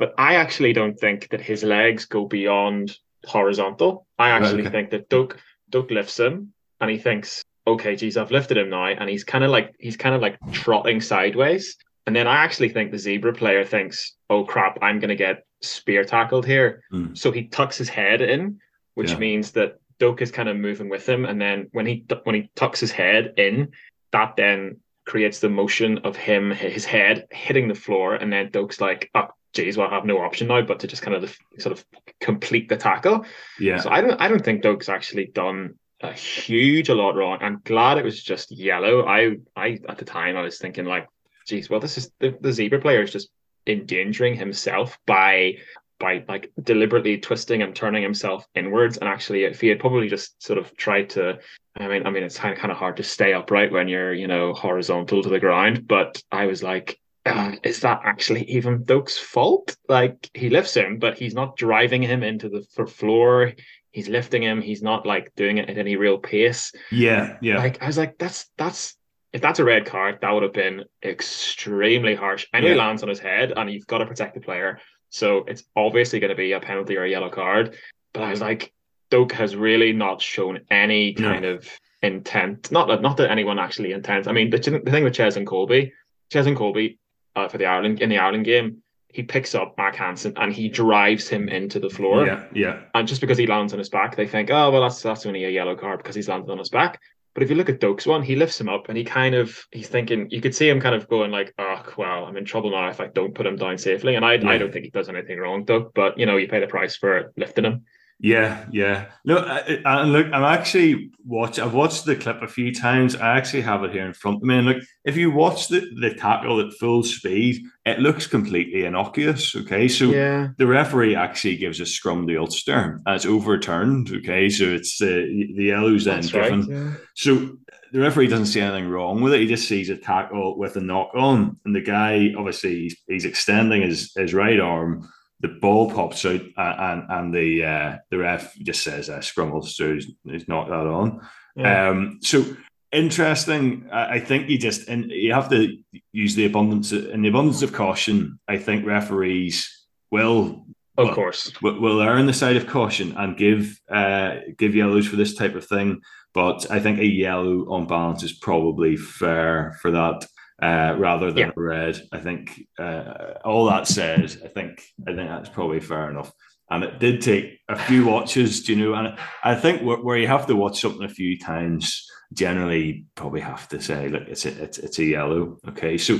but I actually don't think that his legs go beyond horizontal. I actually okay. think that Doak Doak lifts him, and he thinks, okay, geez, I've lifted him now, and he's kind of like he's kind of like trotting sideways. And then I actually think the Zebre player thinks, oh crap, I'm gonna get spear tackled here. Mm. So he tucks his head in, which yeah. means that Doak is kind of moving with him, and then when he when he tucks his head in, that then creates the motion of him his head hitting the floor, and then Doak's like, "Oh, geez, well, I have no option now but to just kind of sort of complete the tackle." Yeah. So I don't I don't think Doak's actually done a huge a lot wrong. I'm glad it was just yellow. I I at the time I was thinking like, geez, well, this is the, the Zebre player is just endangering himself by by like deliberately twisting and turning himself inwards. And actually, if he had probably just sort of tried to, I mean, I mean, it's kind of kind of hard to stay upright when you're, you know, horizontal to the ground. But I was like, uh, is that actually even Doak's fault? Like he lifts him, but he's not driving him into the floor. He's lifting him. He's not like doing it at any real pace. Yeah, yeah. Like I was like, that's that's if that's a red card, that would have been extremely harsh. I know yeah. he lands on his head, and you've got to protect the player. So it's obviously going to be a penalty or a yellow card. But I was like, Doak has really not shown any kind no. of intent. Not that not that anyone actually intends. I mean, the, the thing with Ches and Colby, Ches and Colby uh, for the Ireland in the Ireland game, he picks up Mack Hansen and he drives him into the floor. Yeah, yeah. And just because he lands on his back, they think, oh well, that's that's only a yellow card because he's landed on his back. But if you look at Doak's one, he lifts him up and he kind of he's thinking you could see him kind of going like, oh well, I'm in trouble now if I don't put him down safely. And I yeah. I don't think he does anything wrong, Doak, but you know, you pay the price for lifting him. Yeah, yeah. No, and look, I'm actually watch. I've watched the clip a few times. I actually have it here in front of me. And look, if you watch the the tackle at full speed, it looks completely innocuous. Okay, so yeah. the referee actually gives a scrum to Ulster, and it's overturned. Okay, so it's uh, the yellow's then That's given. Right, yeah. So the referee doesn't see anything wrong with it. He just sees a tackle with a knock on, and the guy obviously he's, he's extending his his right arm the ball pops out and and the uh, the ref just says uh, scrum so he's, he's not that on. Yeah. Um, so interesting. I, I think you just and you have to use the abundance in the abundance of caution. I think referees will. Of will, course, will, will err on the side of caution and give uh, give yellows for this type of thing. But I think a yellow on balance is probably fair for that uh, rather than yeah. a red. I think uh, all that said, I think I think that's probably fair enough. And it did take a few watches, you know. And I think where you have to watch something a few times, generally, probably have to say, look, it's a, it's, it's a yellow. Okay, so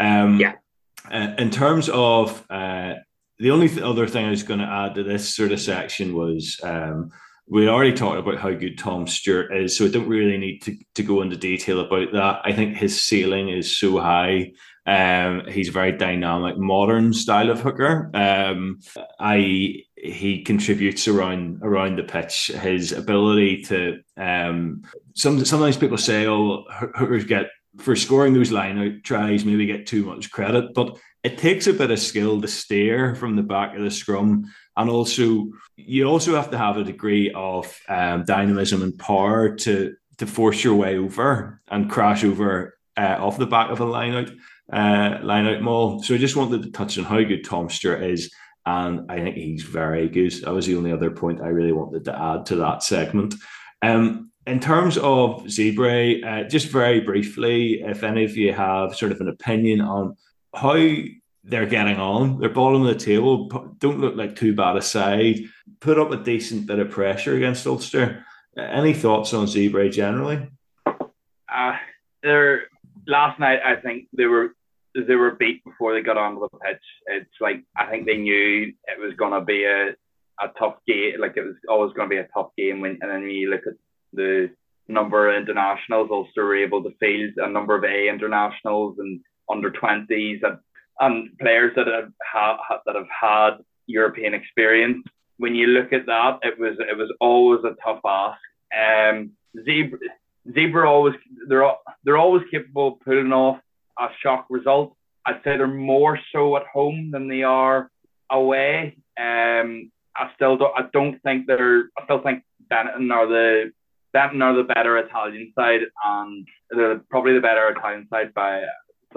um, yeah. Uh, in terms of uh, the only th- other thing I was going to add to this sort of section was um, we already talked about how good Tom Stewart is, so I don't really need to, to go into detail about that. I think his ceiling is so high. Um, he's a very dynamic, modern style of hooker. Um, I he contributes around around the pitch. His ability to um, some sometimes people say, "Oh, hookers get for scoring those line out tries, maybe get too much credit," but it takes a bit of skill to steer from the back of the scrum and also you also have to have a degree of um, dynamism and power to to force your way over and crash over uh, off the back of a line out uh, line out maul. So I just wanted to touch on how good Tom Stewart is, and I think he's very good. That was the only other point I really wanted to add to that segment. Um, in terms of Zebre, uh, just very briefly, if any of you have sort of an opinion on how they're getting on. They're bottom of the table. Don't look like too bad a side. Put up a decent bit of pressure against Ulster. Any thoughts on Zebre generally? Uh, they're last night. I think they were they were beat before they got onto the pitch. It's like I think they knew it was to be a, a tough game. Like it was always to be a tough game. When and then when you look at the number of internationals, Ulster were able to field a number of A internationals and under twenties and and players that have ha- that have had European experience. when you look at that, it was it was always a tough ask. Um, Zebre, Zebre always they're they're always capable of pulling off a shock result. I'd say they're more so at home than they are away. Um, I still don't I don't think they're I still think Benetton are the Benetton are the better Italian side and they're probably the better Italian side by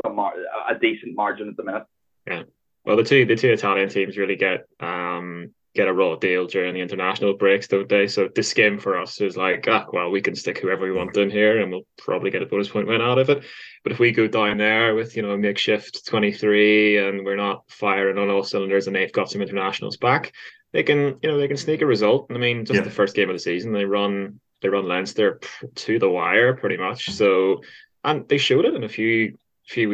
some a decent margin at the minute. Yeah. Well, the two the two Italian teams really get um get a raw deal during the international breaks, don't they? So this game for us is like, ah, well, we can stick whoever we want in here, and we'll probably get a bonus point win out of it. But if we go down there with you know a makeshift twenty three, and we're not firing on all cylinders, and they've got some internationals back, they can you know they can sneak a result. I mean, just yeah. the first game of the season, they run they run Leinster to the wire pretty much. So and they showed it in a few few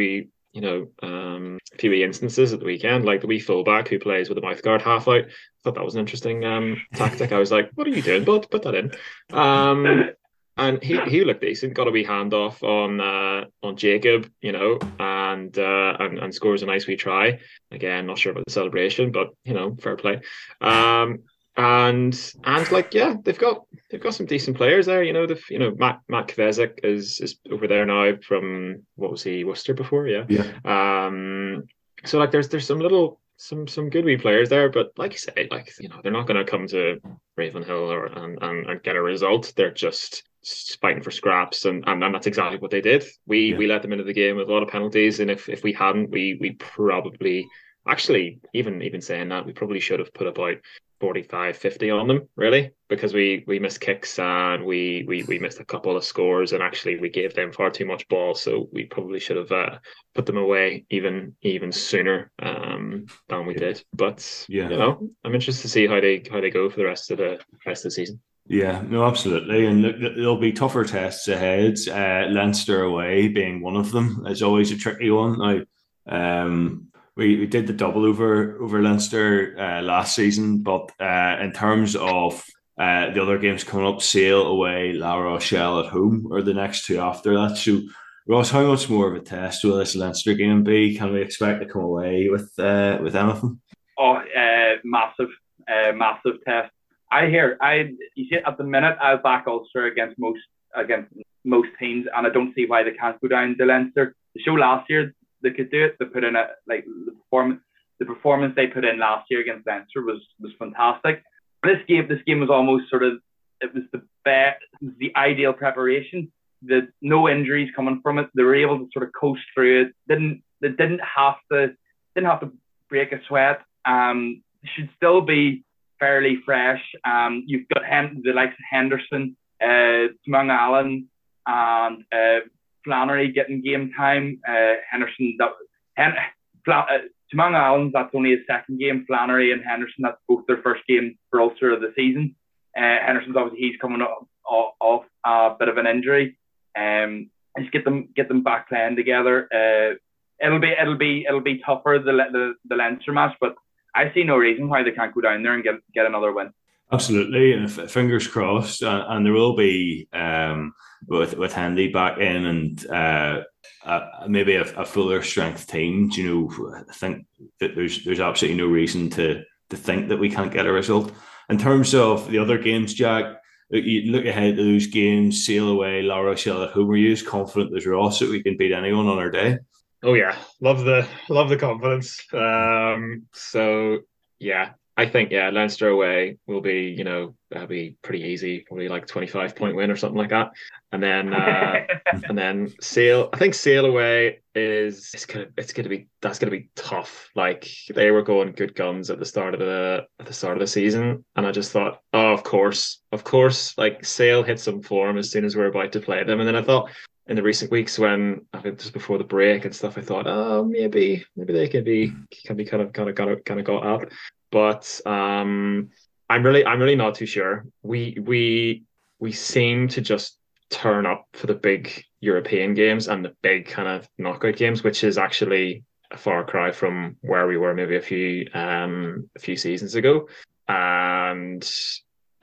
you know, um, a instances at the weekend, like the wee fullback who plays with the mouth guard half out. I thought that was an interesting um, tactic. I was like, "What are you doing, bud? Put that in." Um, and he, he looked decent. Got a wee handoff on uh, on Jacob, you know, and, uh, and and scores a nice wee try. Again, not sure about the celebration, but you know, fair play. Um, and and like yeah, they've got they've got some decent players there. You know, the you know Matt Matt Kvesic is is over there now from what was he Worcester before? Yeah, yeah. Um, so like there's there's some little some some good wee players there, but like you say, like you know they're not going to come to Ravenhill or and, and, and get a result. They're just fighting for scraps and, and, and that's exactly what they did. We yeah. we let them into the game with a lot of penalties, and if if we hadn't, we we probably actually even even saying that we probably should have put about 45 50 on them really because we we missed kicks and we we we missed a couple of scores and actually we gave them far too much ball so we probably should have uh, put them away even even sooner um, than we did but yeah you know i'm interested to see how they how they go for the rest of the rest of the season yeah, no, absolutely, and there'll be tougher tests ahead. Uh, Leinster away being one of them is always a tricky one. Now, um, we, we did the double over over Leinster uh, last season, but uh, in terms of uh, the other games coming up, Sale away, La Rochelle at home, or the next two after that. So, Ross, how much more of a test will this Leinster game be? Can we expect to come away with uh, with anything? Oh, uh, massive, uh, massive test. I hear I you see at the minute I back Ulster against most against most teams, and I don't see why they can't go down to Leinster. The show last year, they could do it. They put in a like the performance the performance they put in last year against Leinster was was fantastic. This game this game was almost sort of it was the best the ideal preparation. The no injuries coming from it. They were able to sort of coast through it. Didn't they didn't have to didn't have to break a sweat. Um, should still be fairly fresh. Um, you've got Hen- the likes of Henderson, uh, Mung Allen, and uh, Flannery getting game time. Uh, Henderson, that Hen, Fla, uh, Tamang Allen, that's only his second game. Flannery and Henderson, that's both their first game for Ulster of the season. Uh, Henderson's obviously he's coming off, off, off a bit of an injury. Um, just get them get them back playing together. Uh, it'll be it'll be it'll be tougher the the the Leinster match, but I see no reason why they can't go down there and get get another win. Absolutely, and fingers crossed. Uh, and there will be um, with with Hendy back in and uh, uh, maybe a, a, fuller strength team. You know, I think that there's there's absolutely no reason to to think that we can't get a result. In terms of the other games, Jack, you look ahead to those games, Sale away, La Rochelle at home. Are you as confident as Ross that we can beat anyone on our day? Oh yeah, love the love the confidence. Um, so yeah, I think yeah, Leinster away will be you know that'll be pretty easy, probably like twenty five point win or something like that. And then uh, and then Sale, I think Sale away is it's gonna it's gonna be that's gonna be tough. Like they were going good guns at the start of the at the start of the season, and I just thought, oh, of course, of course, like Sale hit some form as soon as we are about to play them, and then I thought in the recent weeks when I think just before the break and stuff, I thought, oh, maybe maybe they can be can be kind of kind of kind of kind of got up but um, I'm really I'm really not too sure. We we we seem to just turn up for the big European games and the big kind of knockout games, which is actually a far cry from where we were maybe a few um a few seasons ago. And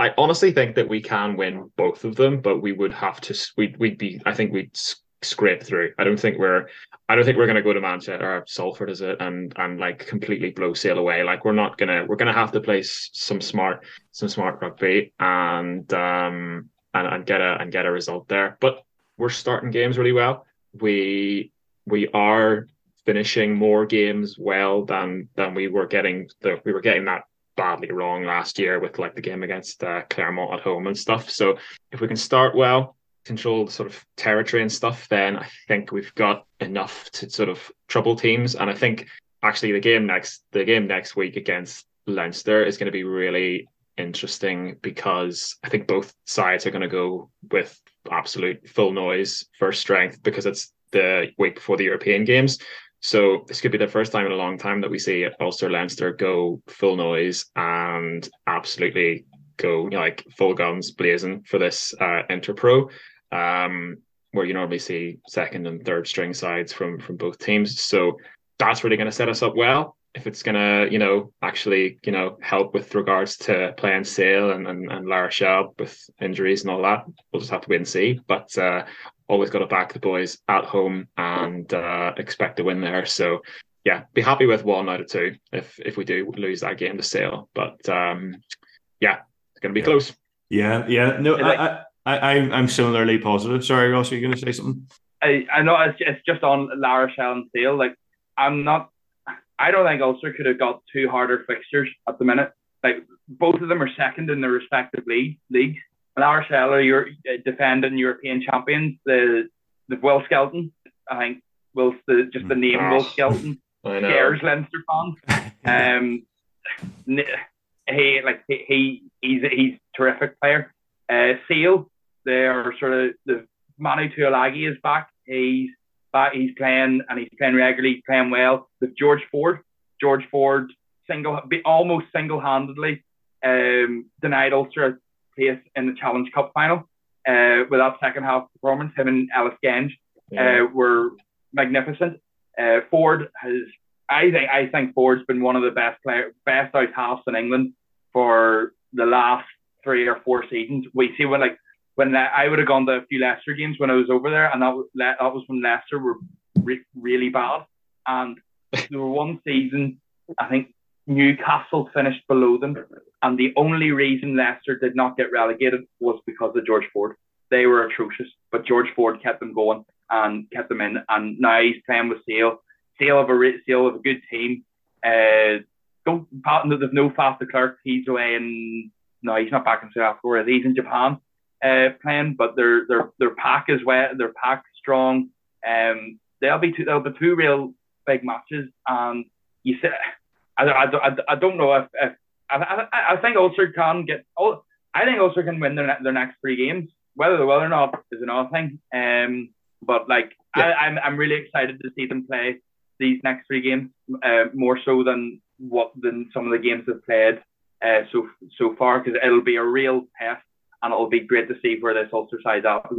I honestly think that we can win both of them, but we would have to we'd we'd be I think we'd scrape through. I don't think we're I don't think we're going to go to Manchester or Salford is it and and like completely blow Sale away. Like we're not gonna we're gonna have to play some smart some smart rugby and um and, and get a and get a result there. But we're starting games really well. We we are finishing more games well than than we were getting the we were getting that badly wrong last year with like the game against uh, at home and stuff. So if we can start well, control the sort of territory and stuff, then I think we've got enough to sort of trouble teams. And I think actually the game next the game next week against Leinster is going to be really interesting because I think both sides are going to go with absolute full noise first strength because it's the week before the European games. So this could be the first time in a long time that we see Ulster Leinster go full noise and absolutely go you know, like full guns blazing for this uh, Interpro um, where you normally see second and third string sides from from both teams. So that's really going to set us up well. If it's going to, you know, actually, you know, help with regards to playing Sale and, and, and La Rochelle with injuries and all that, we'll just have to wait and see. But uh, always got to back the boys at home and uh, expect to win there. So yeah, be happy with one out of two if if we do lose that game to Sale. But um, yeah, it's going to be yeah. close. Yeah, yeah. No, I, I, I, I'm similarly positive. Sorry, Ross, are you going to say something? I, I know it's, it's just on La Rochelle and Sale. Like, I'm not, I don't think Ulster could have got two harder fixtures at the minute. Like, both of them are second in their respective league, leagues. La Rochelle are your uh, defending European champions. The the Will Skelton, I think, Will the just the name Will Skelton scares Leinster fans. Um, he like he, he he's he's terrific player. Uh, Sale they're sort of the Manu Tuilagi is back. He's back. He's playing and he's playing regularly, playing well with George Ford. George Ford single, almost single-handedly um, denied Ulster a place in the Challenge Cup final uh, with that second half performance. Him and Ellis Genge yeah. uh, were magnificent. Uh, Ford has, I think, I think Ford's been one of the best player, best out halves in England for the last three or four seasons. We see when like when Le- I would have gone to a few Leicester games when I was over there, and that was, Le- that was when Leicester were re- really bad. And there were one season, I think Newcastle finished below them, and the only reason Leicester did not get relegated was because of George Ford. They were atrocious, but George Ford kept them going and kept them in. And now he's playing with Sale. Sale of a Sale of a good team. Uh, don't there's no Faf de Klerk. He's away in no, he's not back in South Africa. He's in Japan uh, playing, but their their their pack is well, their pack strong. Um, there'll be two there'll be two real big matches, and you said I, I, I, I don't know if, if I, I, I think Ulster can get oh I think Ulster can win their their next three games. Whether they will or not is another thing. Um, but like yeah. I, I'm I'm really excited to see them play these next three games uh, more so than what than some of the games they've played uh, so so far because it'll be a real test and it'll be great to see where this Ulster side's at. Because,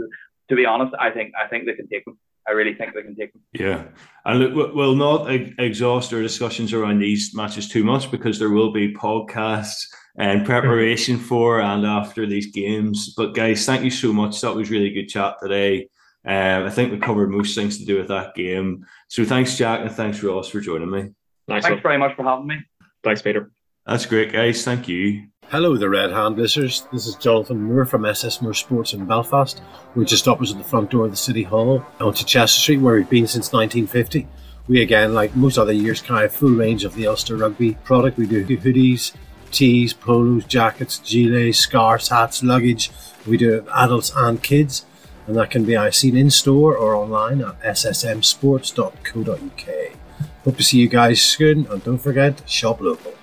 to be honest, I think I think they can take them. I really think they can take them. Yeah, and look, we'll not exhaust our discussions around these matches too much because there will be podcasts and preparation for and after these games. But guys, thank you so much. That was really good chat today. Um, I think we covered most things to do with that game. So thanks, Jack, and thanks Ross for joining me. Nice thanks one. very much for having me. Thanks, Peter. That's great, guys. Thank you. Hello, the Red Hand listeners. This is Jonathan Moore from SS Moore Sports in Belfast. We're just opposite the front door of the City Hall onto Chester Street, where we've been since 1950. We again, like most other years, carry a full range of the Ulster Rugby product. We do hoodies, tees, polos, jackets, gilets, scarves, hats, luggage. We do adults and kids, and that can be seen in store or online at ssmsports.co.uk. Hope to see you guys soon, and don't forget, shop local.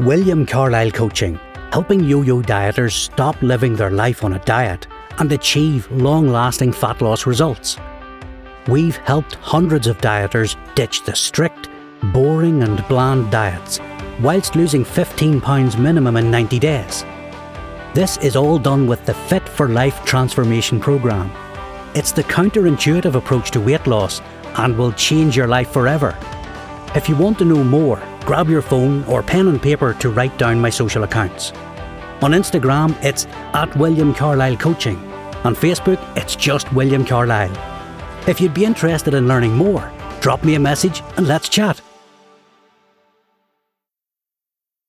William Carlisle Coaching, helping yo yo dieters stop living their life on a diet and achieve long lasting fat loss results. We've helped hundreds of dieters ditch the strict, boring, and bland diets whilst losing 15 pounds minimum in 90 days. This is all done with the Fit for Life Transformation Programme. It's the counterintuitive approach to weight loss and will change your life forever. If you want to know more, grab your phone or pen and paper to write down my social accounts. On Instagram, it's at William Carlisle Coaching, On Facebook, it's just William Carlisle. If you'd be interested in learning more, drop me a message and let's chat.